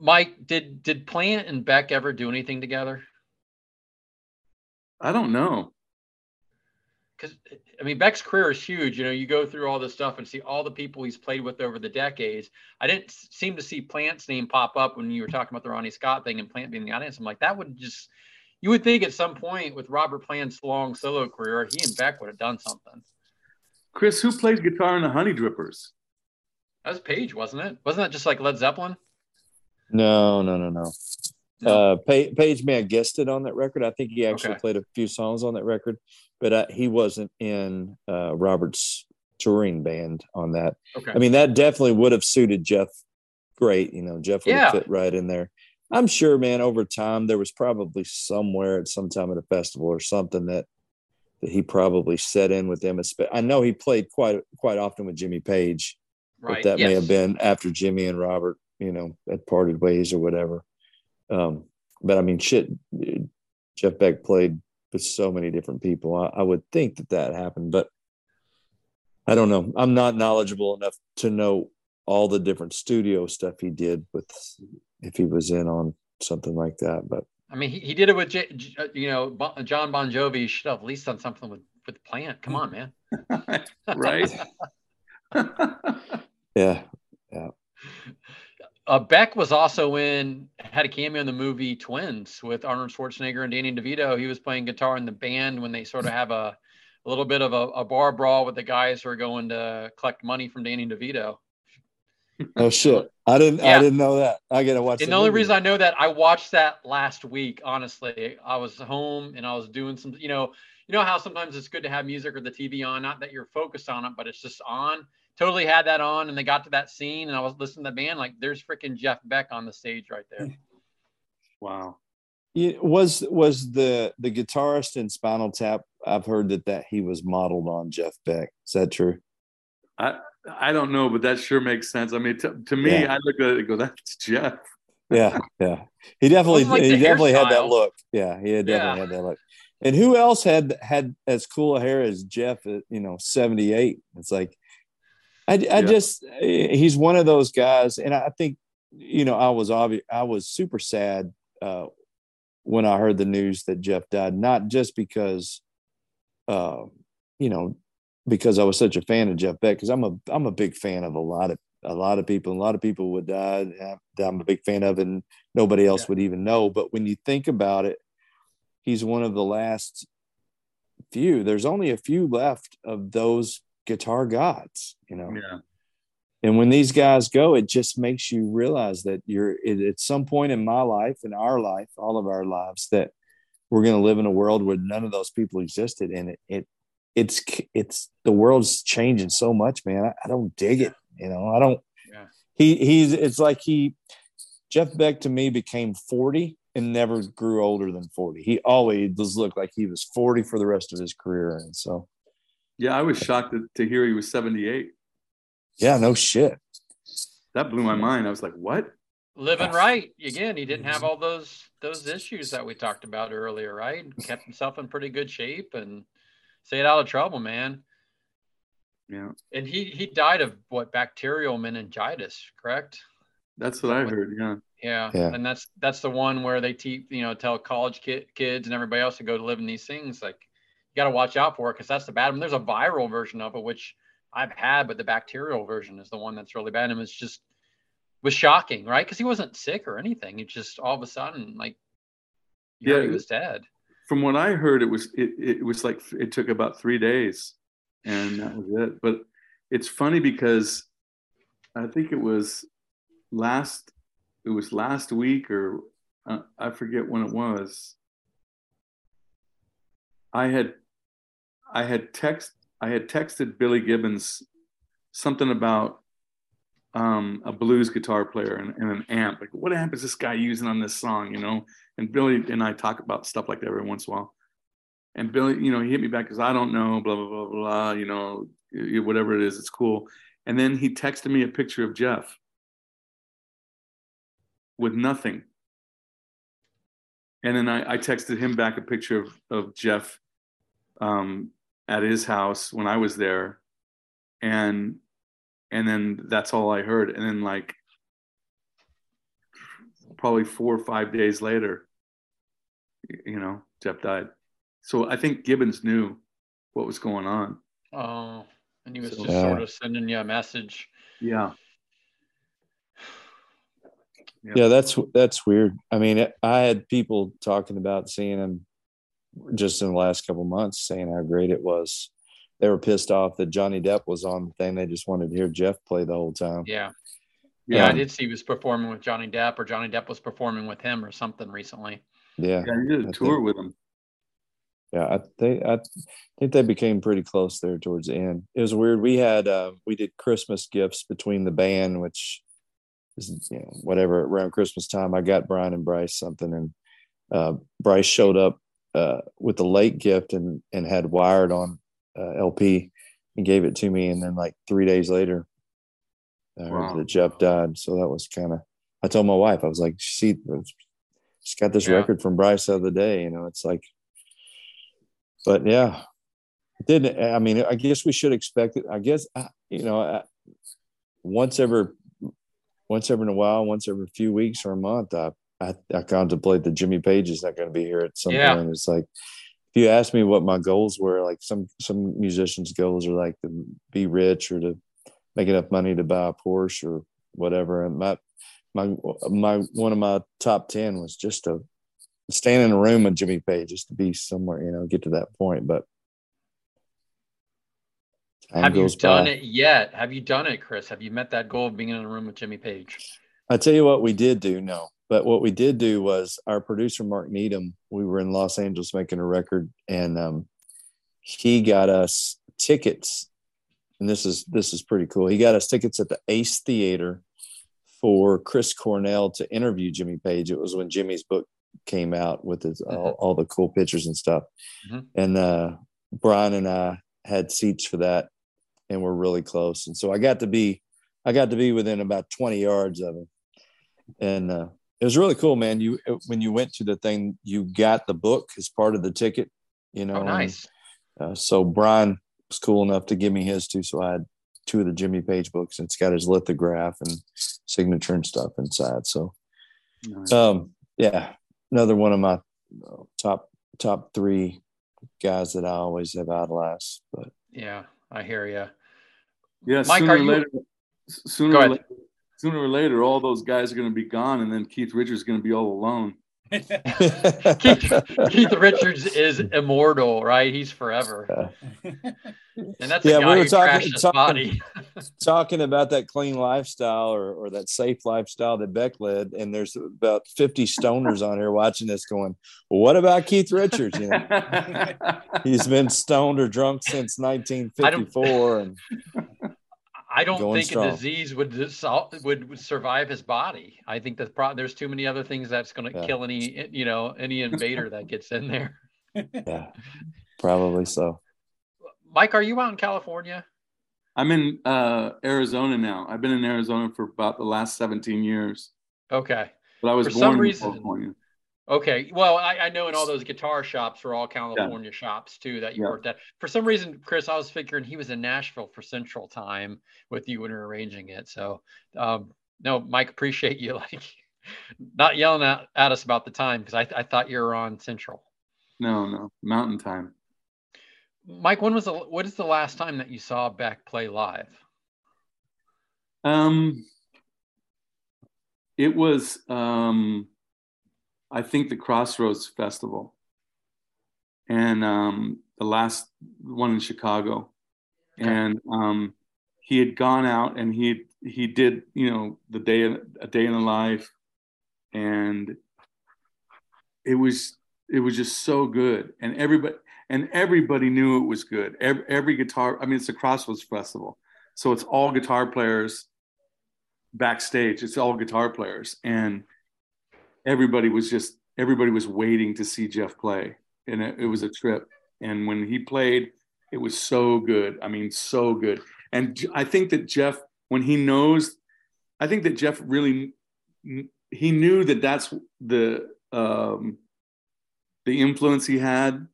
Mike, did did Plant and Beck ever do anything together? I don't know. Because I mean, Beck's career is huge. You know, you go through all this stuff and see all the people he's played with over the decades. I didn't seem to see Plant's name pop up when you were talking about the Ronnie Scott thing and Plant being in the audience. I'm like, that would just you would think at some point with Robert Plant's long solo career, he and Beck would have done something. Chris, who played guitar in the Honey Drippers? That was Page, wasn't it? Wasn't that just like Led Zeppelin? No, no, no, no. no. Uh, Page may have guessed it on that record. I think he actually okay. played a few songs on that record, but uh, he wasn't in uh, Robert's touring band on that. Okay. I mean, that definitely would have suited Jeff great. You know, Jeff would yeah. have fit right in there. I'm sure, man. Over time, there was probably somewhere at some time at a festival or something that that he probably set in with them. I know he played quite quite often with Jimmy Page Right. But that yes. may have been after Jimmy and Robert, you know, had parted ways or whatever. Um, but I mean, shit, Jeff Beck played with so many different people. I, I would think that that happened, but I don't know. I'm not knowledgeable enough to know all the different studio stuff he did with if he was in on something like that. But I mean, he, he did it with J, uh, you know Jon Bon Jovi. He should have at least done something with with Plant. Come on, man. [LAUGHS] right. [LAUGHS] yeah. Yeah. Uh, Beck was also in had a cameo in the movie Twins with Arnold Schwarzenegger and Danny DeVito. He was playing guitar in the band when they sort of have a, a little bit of a, a bar brawl with the guys who are going to collect money from Danny DeVito. Oh shit! I didn't. Yeah. I didn't know that. I gotta watch. And the, the only reason I know that I watched that last week. Honestly, I was home and I was doing some. You know, you know how sometimes it's good to have music or the TV on. Not that you're focused on it, but it's just on totally had that on and they got to that scene and I was listening to the band like there's freaking Jeff Beck on the stage right there. [LAUGHS] Wow. It was was the the guitarist in Spinal Tap? I've heard that that he was modeled on Jeff Beck. Is that true? I I don't know, but that sure makes sense. I mean, to, to me, yeah. I look at it and go, "That's Jeff." yeah, yeah. He definitely like he definitely had that look. Yeah, he had definitely yeah. had that look. And who else had had as cool a hair as Jeff at you know seventy eight? It's like I, I yeah. just he's one of those guys, and I think you know I was obvious. I was super sad uh, when I heard the news that Jeff died, not just because, uh, you know, because I was such a fan of Jeff Beck, because I'm a I'm a big fan of a lot of a lot of people. A lot of people would die that I'm a big fan of, and nobody else yeah. would even know. But when you think about it, he's one of the last few. There's only a few left of those guitar gods, you know. Yeah. And when these guys go, it just makes you realize that you're it, at some point in my life, in our life, all of our lives, that we're going to live in a world where none of those people existed, and it, it it's it's the world's changing so much, man. I, I don't dig it, you know. I don't. Yeah. He he's it's like he Jeff Beck to me became forty and never grew older than forty. He always looked like he was forty for the rest of his career, and so yeah, I was shocked to, to hear he was 78. Yeah, no shit. That blew my mind. I was like, what? Living right. Again, he didn't have all those those issues that we talked about earlier, right? Kept himself in pretty good shape and stayed out of trouble, man. Yeah. And he he died of what bacterial meningitis, correct? That's what I heard. Yeah. Yeah. yeah. And that's that's the one where they teach, you know, tell college kid, kids and everybody else to go to live in these things like got to watch out for it because that's the bad one. There's a viral version of it, which I've had, but the bacterial version is the one that's really bad. And it's just was shocking, right? Because he wasn't sick or anything. It just all of a sudden, like, yeah, he was dead. From what I heard, it was it, it was like it took about three days, and that was it. But it's funny because I think it was last it was last week or uh, I forget when it was. I had I had text I had texted Billy Gibbons something about um, a blues guitar player and, and, an amp. Like, what amp is this guy using on this song? You know, and Billy and I talk about stuff like that every once in a while. And Billy, you know, he hit me back because I don't know, blah blah blah blah. You know, whatever it is, it's cool. And then he texted me a picture of Jeff with nothing. And then I, I texted him back a picture of, of Jeff um, at his house when I was there, and and then that's all I heard. And then like probably four or five days later, you know, Jeff died. So I think Gibbons knew what was going on. Oh, and he was so, just yeah. sort of sending you a message. Yeah. yeah. Yeah, that's that's weird. I mean, I had people talking about seeing him just in the last couple months saying how great it was. They were pissed off that Johnny Depp was on the thing. They just wanted to hear Jeff play the whole time. Yeah. Yeah, yeah I did see he was performing with Johnny Depp or Johnny Depp was performing with him or something recently. Yeah. Yeah, he did a tour think, with him. Yeah, I think I think they became pretty close there towards the end. It was weird. We had uh, we did Christmas gifts between the band, which is you know whatever around Christmas time. I got Brian and Bryce something, and uh, Bryce showed up uh, with the late gift and and had wired on uh, LP and gave it to me. And then like three days later, I heard wow. that Jeff died. So that was kind of, I told my wife, I was like, she, she's got this yeah. record from Bryce the other day. You know, it's like, but yeah, didn't, I mean, I guess we should expect it. I guess, you know, once every, once every in a while, once every few weeks or a month, I, I, I contemplate that Jimmy Page is not going to be here at some yeah. point. It's like, if you ask me what my goals were, like some some musicians' goals are like to be rich or to make enough money to buy a Porsche or whatever. And my my my one of my top ten was just to stand in a room with Jimmy Page, just to be somewhere, you know, get to that point. But have you done by. it yet? Have you done it, Chris? Have you met that goal of being in a room with Jimmy Page? I tell you what, we did do. No, but what we did do was our producer Mark Needham. We were in Los Angeles making a record, and um, he got us tickets. And this is this is pretty cool. He got us tickets at the Ace Theater for Chris Cornell to interview Jimmy Page. It was when Jimmy's book came out with his, mm-hmm. all, all, the cool pictures and stuff. Mm-hmm. And uh, Brian and I had seats for that, and we're really close. And so I got to be I got to be within about 20 yards of him. And uh, it was really cool, man. You when you went to the thing, you got the book as part of the ticket. You know, oh, nice. And, uh, so Brian was cool enough to give me his too. So I had two of the Jimmy Page books, and it's got his lithograph and signature and stuff inside. So, nice. um, yeah, another one of my uh, top top three guys that I always have idolized. But yeah, I hear you. Yeah, Mike, sooner or you... later, sooner or later, sooner or later, all those guys are going to be gone, and then Keith Richards is going to be all alone. [LAUGHS] Keith, Keith, Richards is immortal, right? He's forever. And that's yeah, we were talking talking, [LAUGHS] talking about that clean lifestyle or, or that safe lifestyle that Beck led, and there's about 50 stoners on here watching this, going, well, "What about Keith Richards? You know, [LAUGHS] he's been stoned or drunk since 1954, and I don't think strong. a disease would would survive his body. I think that pro- there's too many other things that's going to yeah. kill any you know any invader that [LAUGHS] gets in there. yeah, [LAUGHS] probably so. Mike, are you out in California? I'm in uh, Arizona now. I've been in Arizona for about the last 17 years. Okay. But I was for born in California. Okay. Well, I, I, know in all those guitar shops were all California yeah. shops too that you yeah. worked at. For some reason, Chris, I was figuring he was in Nashville for Central Time with you when you were arranging it. So, um, no, Mike, appreciate you [LAUGHS] like not yelling at, at us about the time because I, I thought you were on Central. No, no, Mountain Time. Mike, when was the what is the last time that you saw Beck play live? Um, it was um I think the Crossroads Festival, and um, the last one in Chicago, and um, he had gone out and he he did you know the day a day in the life, and it was it was just so good, and everybody and everybody knew it was good. Every, every guitar, I mean, it's a Crossroads Festival, so it's all guitar players backstage. It's all guitar players, and everybody was just everybody was waiting to see Jeff play, and it, it was a trip. And when he played, it was so good. I mean, so good. And I think that Jeff, when he knows, I think that Jeff really he knew that that's the um, the influence he had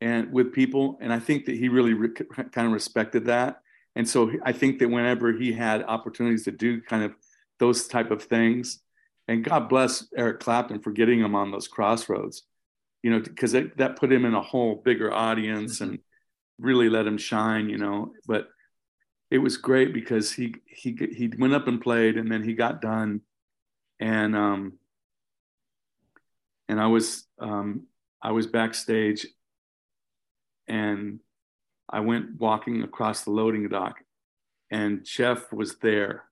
and with people and i think that he really re- kind of respected that and so i think that whenever he had opportunities to do kind of those type of things and God bless Eric Clapton for getting him on those crossroads, you know, because that, put him in a whole bigger audience and really let him shine, you know. But it was great because he he he went up and played, and then he got done, and um, and I was um, I was backstage, and I went walking across the loading dock, and Jeff was there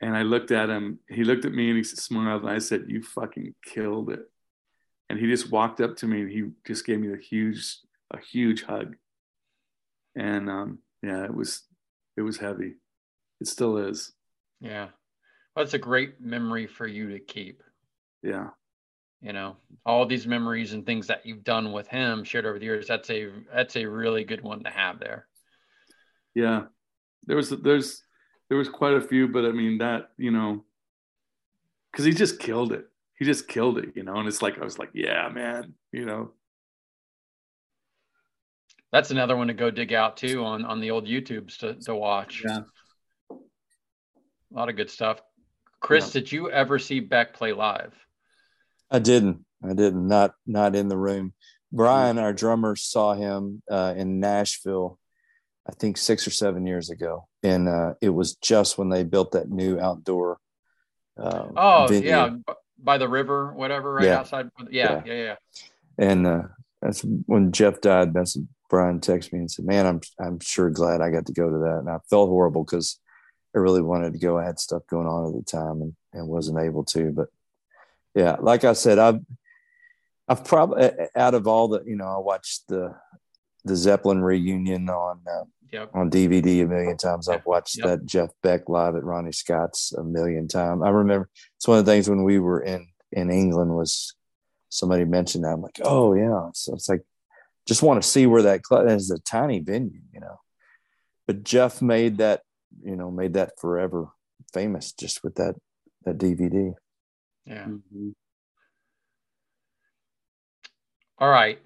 and I looked at him. He looked at me and he smiled. And I said, "You fucking killed it." And he just walked up to me and he just gave me a huge, a huge hug. And um, yeah, it was, it was heavy. It still is. Yeah, well, that's a great memory for you to keep. Yeah. You know, all these memories and things that you've done with him shared over the years. That's a that's a really good one to have there. Yeah, there was there's there was quite a few, but I mean that you know, because he just killed it. He just killed it, you know. And it's like I was like, yeah, man, you know. That's another one to go dig out too on on the old YouTubes to to watch. Yeah. A lot of good stuff. Chris, yeah. did you ever see Beck play live? I didn't. I didn't. Not not in the room. Brian, our drummer, saw him uh, in Nashville, I think six or seven years ago, and uh, it was just when they built that new outdoor. Um, oh venue. yeah, by the river, whatever, right yeah. outside. Yeah, yeah, yeah. yeah. And uh, that's when Jeff died. That's Brian texted me and said, "Man, I'm I'm sure glad I got to go to that." And I felt horrible because I really wanted to go. I had stuff going on at the time and, and wasn't able to. But yeah, like I said, I've I've probably out of all the you know I watched the the Zeppelin reunion on uh, yep. on DVD a million times. I've watched yep. that Jeff Beck live at Ronnie Scott's a million times. I remember it's one of the things when we were in in England was somebody mentioned that I'm like, oh yeah. So it's like just want to see where that club that is a tiny venue, you know. But Jeff made that, you know, made that forever famous just with that that DVD. Yeah. Mm-hmm. All right.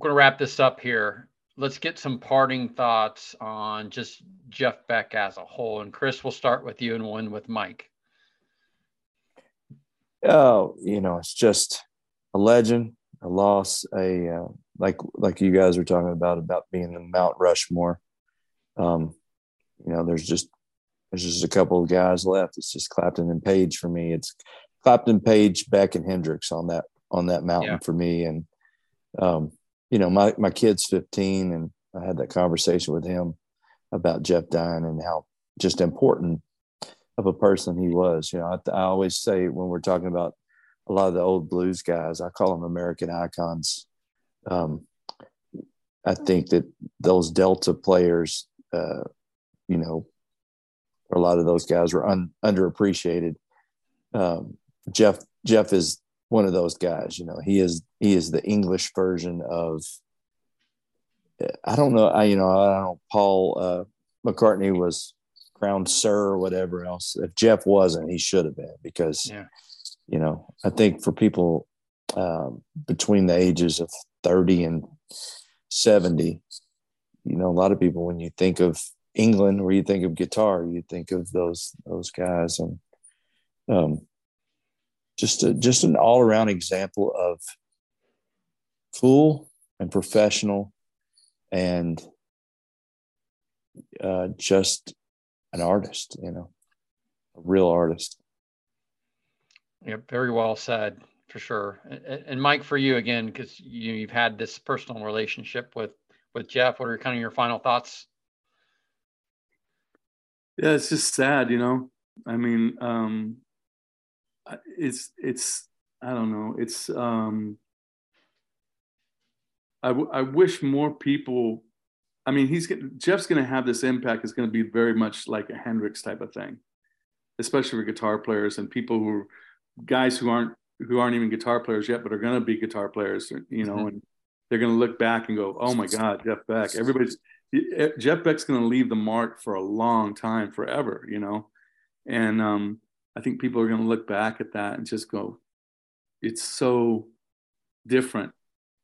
Going to wrap this up here. Let's get some parting thoughts on just Jeff Beck as a whole. And Chris, we'll start with you and one with Mike. Oh, you know, it's just a legend, a loss, a uh, like like you guys were talking about about being the Mount Rushmore. Um, you know, there's just there's just a couple of guys left. It's just Clapton and Page for me. It's Clapton, Page, Beck, and Hendrix on that on that mountain yeah. for me. And um, you know, my my kid's 15, and I had that conversation with him about Jeff dying and how just important of a person he was. You know, I, I always say when we're talking about a lot of the old blues guys, I call them American icons um, I think that those Delta players, uh, you know, a lot of those guys were un, underappreciated. Um, Jeff Jeff is one of those guys. You know, he is he is the English version of. I don't know. I you know I don't know. Paul uh, McCartney was crowned sir or whatever else. If Jeff wasn't, he should have been because, yeah. you know, I think for people um, between the ages of 30 and 70 you know a lot of people when you think of england or you think of guitar you think of those those guys and um, just a, just an all-around example of cool and professional and uh, just an artist you know a real artist yeah very well said for sure. And Mike, for you again, because you, have had this personal relationship with with Jeff. What are kind of your final thoughts? Yeah, it's just sad, you know. I mean, um, it's it's I don't know. It's um, I, w- I wish more people. I mean, he's Jeff's going to have this impact. It's going to be very much like a Hendrix type of thing, especially for guitar players and people who guys who aren't who aren't even guitar players yet, but are going to be guitar players, you know, mm-hmm. and they're going to look back and go, "Oh my God, Jeff Beck!" Everybody's Jeff Beck's going to leave the mark for a long time, forever, you know, and um, I think people are going to look back at that and just go, "It's so different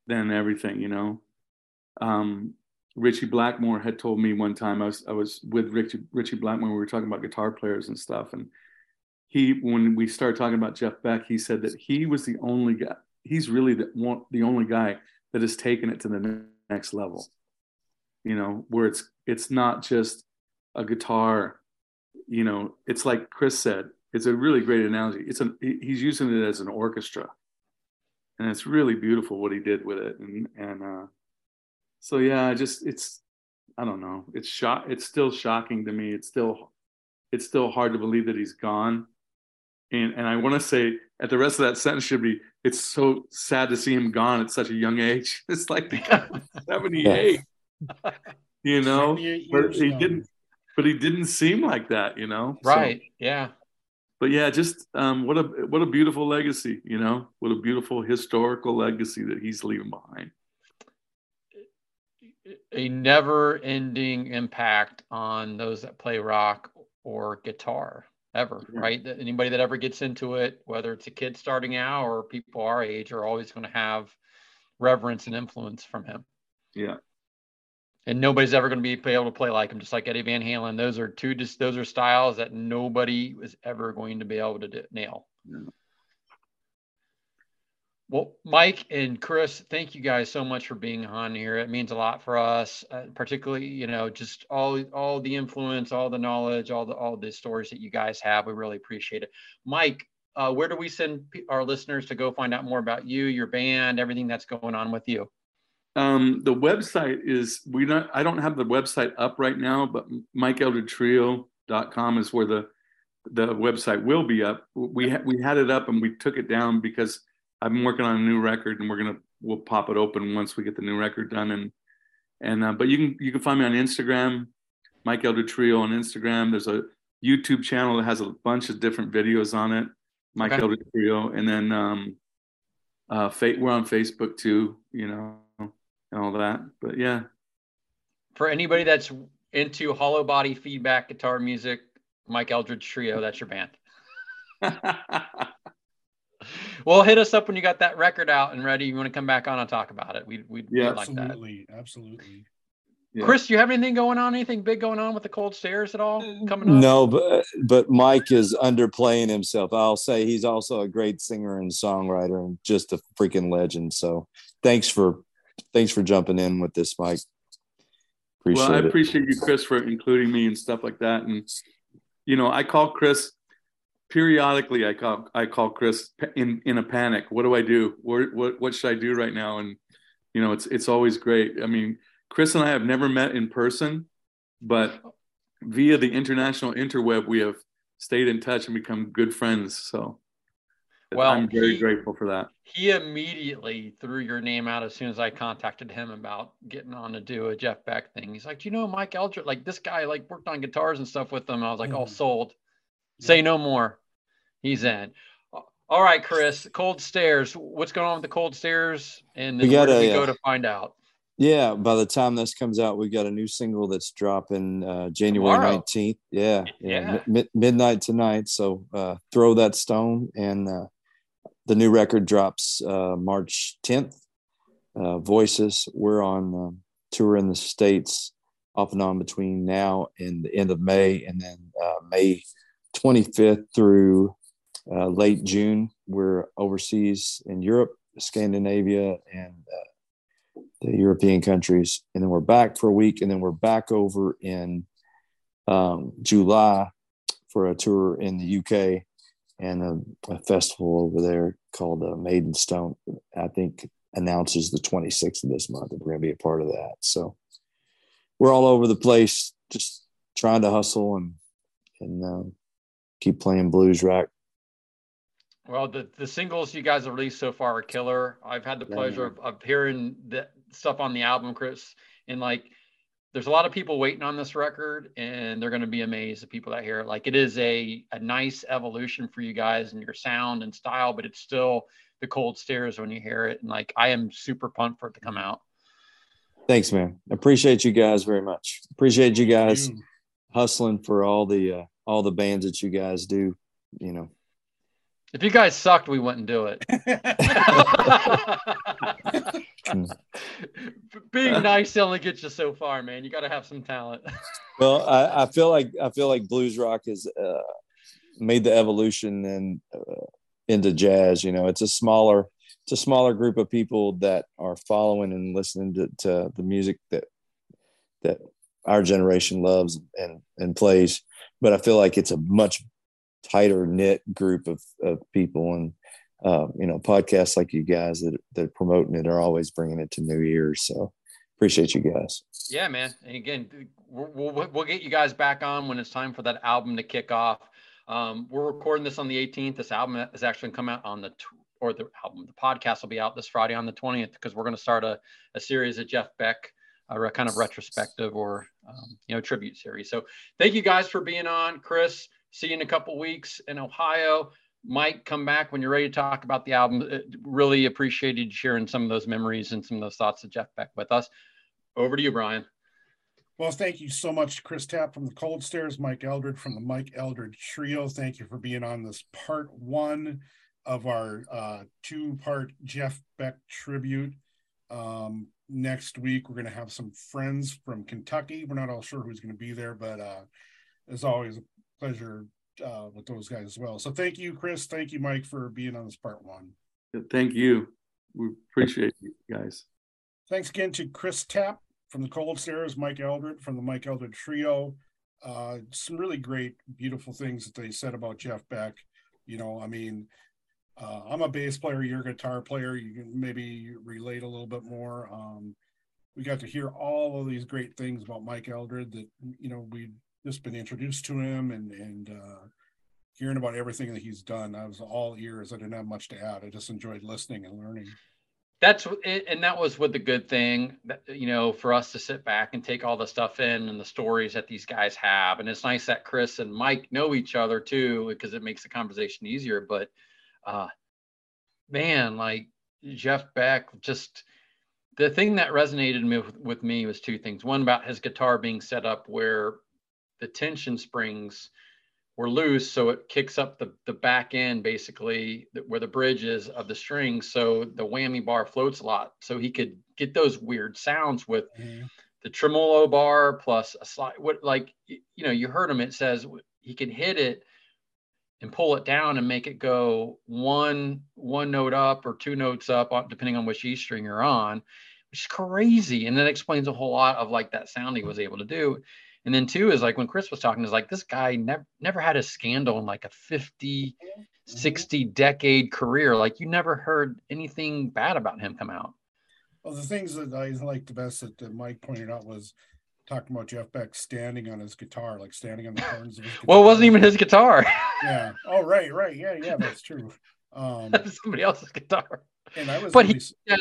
than everything," you know. Um, Ritchie Blackmore had told me one time I was I was with Richie Ritchie Blackmore. We were talking about guitar players and stuff, and he when we started talking about Jeff Beck, he said that he was the only guy. He's really the one, the only guy that has taken it to the next level. You know, where it's it's not just a guitar. You know, it's like Chris said. It's a really great analogy. It's a he's using it as an orchestra, and it's really beautiful what he did with it. And and uh, so yeah, just it's I don't know. It's shock. It's still shocking to me. It's still it's still hard to believe that he's gone and and I want to say at the rest of that sentence should be it's so sad to see him gone at such a young age. [LAUGHS] It's like [LAUGHS] 78. [LAUGHS] you know, but he didn't but he didn't seem like that, you know. Right. So, yeah. But yeah, just um, what a what a beautiful legacy, you know, what a beautiful historical legacy that he's leaving behind. A never-ending impact on those that play rock or guitar ever, right? Anybody that ever gets into it, whether it's a kid starting out or people our age, are always going to have reverence and influence from him. Yeah. And nobody's ever going to be able to play like him, just like Eddie Van Halen. Those are two, just those are styles that nobody was ever going to be able to do, nail. Yeah. Well, Mike and Chris, thank you guys so much for being on here. It means a lot for us, uh, particularly you know just all all the influence, all the knowledge, all the all the stories that you guys have. We really appreciate it. Mike, uh, where do we send our listeners to go find out more about you, your band, everything that's going on with you? Um, the website is we don't. I don't have the website up right now, but MikeEldredTrio.com is where the the website will be up. We ha- we had it up and we took it down because I've been working on a new record, and we're gonna we'll pop it open once we get the new record done. And and uh, but you can you can find me on Instagram, Mike Eldred Trio on Instagram. There's a YouTube channel that has a bunch of different videos on it, Mike okay. Eldred Trio, and then um, uh, fate we're on Facebook too, you know, and all that. But yeah, for anybody that's into hollow body feedback guitar music, Mike Eldred Trio, that's your band. [LAUGHS] well, hit us up when you got that record out and ready. You want to come back on and talk about it? We we yeah, like absolutely, that. absolutely. Yeah. Chris, do you have anything going on? Anything big going on with the Cold Stares at all uh, coming up? No, but but Mike is underplaying himself. I'll say he's also a great singer and songwriter and just a freaking legend. So thanks for thanks for jumping in with this, Mike. Appreciate well, I appreciate it. you, Chris, for including me and stuff like that. And you know, I call Chris periodically I call I call Chris in in a panic. What do I do? What what what should I do right now? And you know, it's it's always great. I mean, Chris and I have never met in person, but via the international interweb, we have stayed in touch and become good friends. So well, I'm very he, grateful for that. He immediately threw your name out as soon as I contacted him about getting on to do a Jeff Beck thing. He's like, Do you know Mike Eldred? Like this guy like worked on guitars and stuff with them. I was like, mm. Oh, sold. Say no more. He's in. All right, Chris. Cold Stares. What's going on with the Cold Stares? And then we where do we go to find out? Yeah, by the time this comes out, we've got a new single that's dropping uh, January nineteenth. Yeah, yeah, yeah. midnight tonight. So uh, throw that stone, and uh, the new record drops uh, March tenth. Uh, Voices. We're on um, tour in the states, off and on between now and the end of May, and then uh, May 25th through uh, late June. We're overseas in Europe, Scandinavia, and uh, the European countries. And then we're back for a week, and then we're back over in um, July for a tour in the UK and a, a festival over there called uh, Maidenstone. I think announces the 26th of this month, and we're going to be a part of that. So we're all over the place, just trying to hustle and and um, keep playing blues rock. Well, the, the singles you guys have released so far are killer. I've had the pleasure of, of hearing the stuff on the album, Chris, and like there's a lot of people waiting on this record and they're going to be amazed the people that hear it. Like it is a, a nice evolution for you guys and your sound and style but it's still the cold stares when you hear it and like i am super pumped for it to come out. Thanks man. Appreciate you guys very much. Appreciate you guys hustling for all the uh, all the bands that you guys do, you know. If you guys sucked, we wouldn't do it. [LAUGHS] Being nice only gets you so far, man. You got to have some talent. well, I, I, feel like I feel like blues rock has uh, made the evolution and uh, into jazz. You know, it's a smaller it's a smaller group of people that are following and listening to, to the music that that our generation loves and and plays but I feel like it's a much tighter knit group of, of people and uh, you know podcasts like you guys that that are promoting it are always bringing it to new ears. So appreciate you guys. Yeah, man. And again, we'll, we'll, we'll get you guys back on when it's time for that album to kick off. Um, we're recording this on the 18th. This album is actually come out on the or the album, the podcast will be out this Friday on the 20th because we're going to start a, a series of Jeff Beck a kind of retrospective or um, you know tribute series. So thank you guys for being on, Chris. See you in a couple weeks in Ohio. Mike, come back when you're ready to talk about the album. Uh, really appreciated sharing some of those memories and some of those thoughts of Jeff Beck with us. Over to you, Brian. Well, thank you so much, Chris Tapp from the Cold Stares, Mike Eldred from the Mike Eldred Trio. Thank you for being on this part one of our uh, two part Jeff Beck tribute. Um, next week, we're going to have some friends from Kentucky. We're not all sure who's going to be there, but uh, as always, pleasure uh, with those guys as well. So thank you, Chris. Thank you, Mike, for being on this part one. Thank you. We appreciate you guys. Thanks again to Chris Tapp from the Cold Stares, Mike Eldred from the Mike Eldred Trio. Uh, some really great, beautiful things that they said about Jeff Beck. You know, I mean, uh, I'm a bass player, you're a guitar player. You can maybe relate a little bit more. Um, we got to hear all of these great things about Mike Eldred that, you know, we've just been introduced to him and, and, uh, hearing about everything that he's done. I was all ears. I didn't have much to add. I just enjoyed listening and learning that's and that was what the good thing that you know for us to sit back and take all the stuff in and the stories that these guys have and it's nice that chris and mike know each other too because it makes the conversation easier but uh man like jeff beck just the thing that resonated with, with me was two things one about his guitar being set up where the tension springs were loose, so it kicks up the, the back end basically where the bridge is of the string. So the whammy bar floats a lot. So he could get those weird sounds with mm-hmm. the tremolo bar plus a slide. What like you know, you heard him, it says he can hit it and pull it down and make it go one one note up or two notes up depending on which E string you're on, which is crazy. And that explains a whole lot of like that sound he was able to do. And then two is like when Chris was talking, is like this guy never never had a scandal in like a 50, mm-hmm. 60 decade career. Like you never heard anything bad about him come out. Well, the things that I liked the best that, that Mike pointed out was talking about Jeff Beck standing on his guitar, like standing on the horns of his guitar. well, it wasn't even his guitar. yeah. Oh, right, right. Yeah, yeah, that's true. [LAUGHS] Um, somebody else's guitar. And I was but really, he,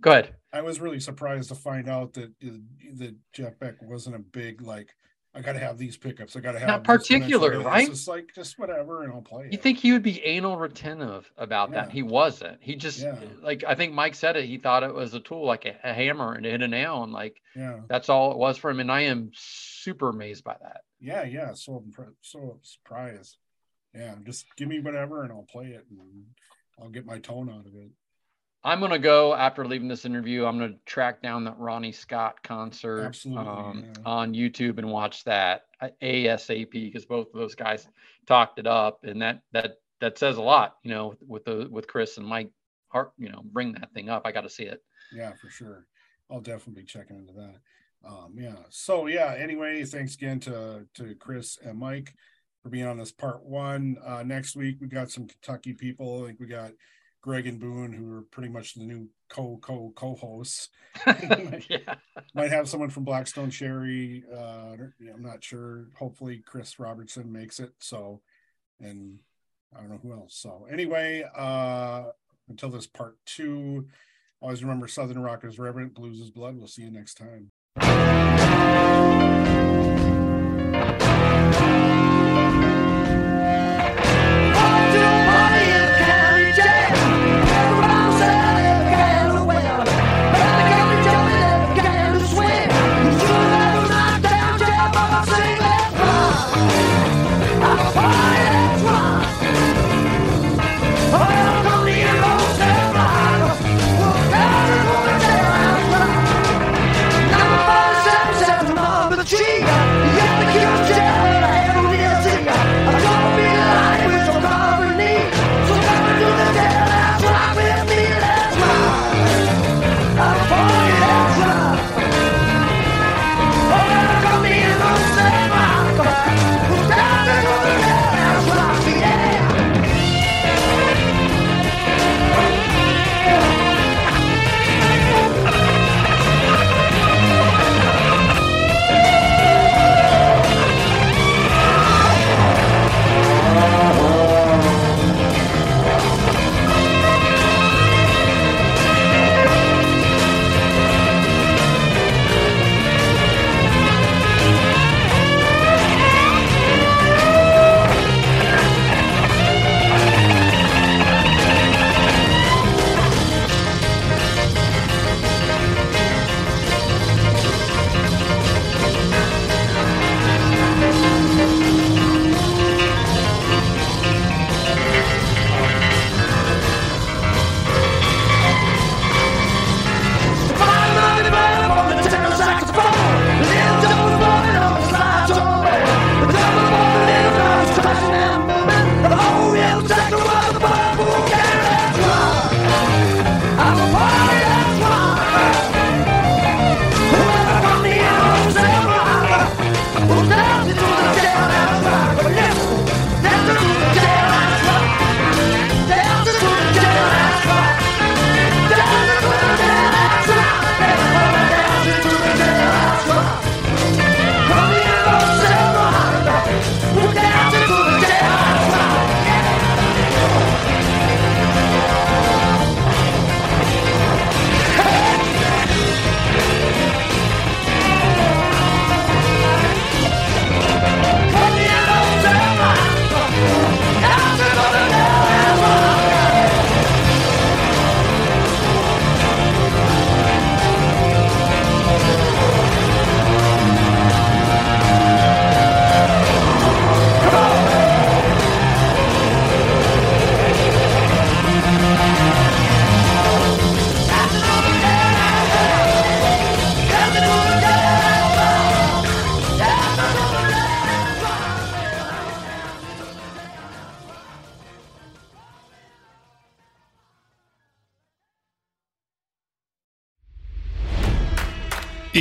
Go ahead. I was really surprised to find out that uh, that Jeff Beck wasn't a big like. I got to have these pickups. I got to have not particular, right? It's like just whatever, and I'll play. You it. think he would be anal retentive about yeah. that? He wasn't. He just yeah. like I think Mike said it. He thought it was a tool, like a, a hammer, and hit a nail, and like yeah, that's all it was for him. And I am super amazed by that. Yeah, yeah. So so surprised. Yeah, just give me whatever, and I'll play it, and I'll get my tone out of it. I'm gonna go after leaving this interview. I'm gonna track down that Ronnie Scott concert um, yeah. on YouTube and watch that ASAP because both of those guys talked it up, and that that that says a lot, you know, with the with Chris and Mike Hart, you know, bring that thing up. I got to see it. Yeah, for sure. I'll definitely be checking into that. Um, yeah. So yeah. Anyway, thanks again to to Chris and Mike for being on this part one. Uh, next week we got some Kentucky people. I think we got Greg and Boone, who are pretty much the new co co co hosts. [LAUGHS] yeah. Might have someone from Black Stone Cherry. Uh, I'm not sure. Hopefully, Chris Robertson makes it. So, and I don't know who else. So, anyway, uh, until this part two, always remember Southern Rock is reverent, blues is blood. We'll see you next time.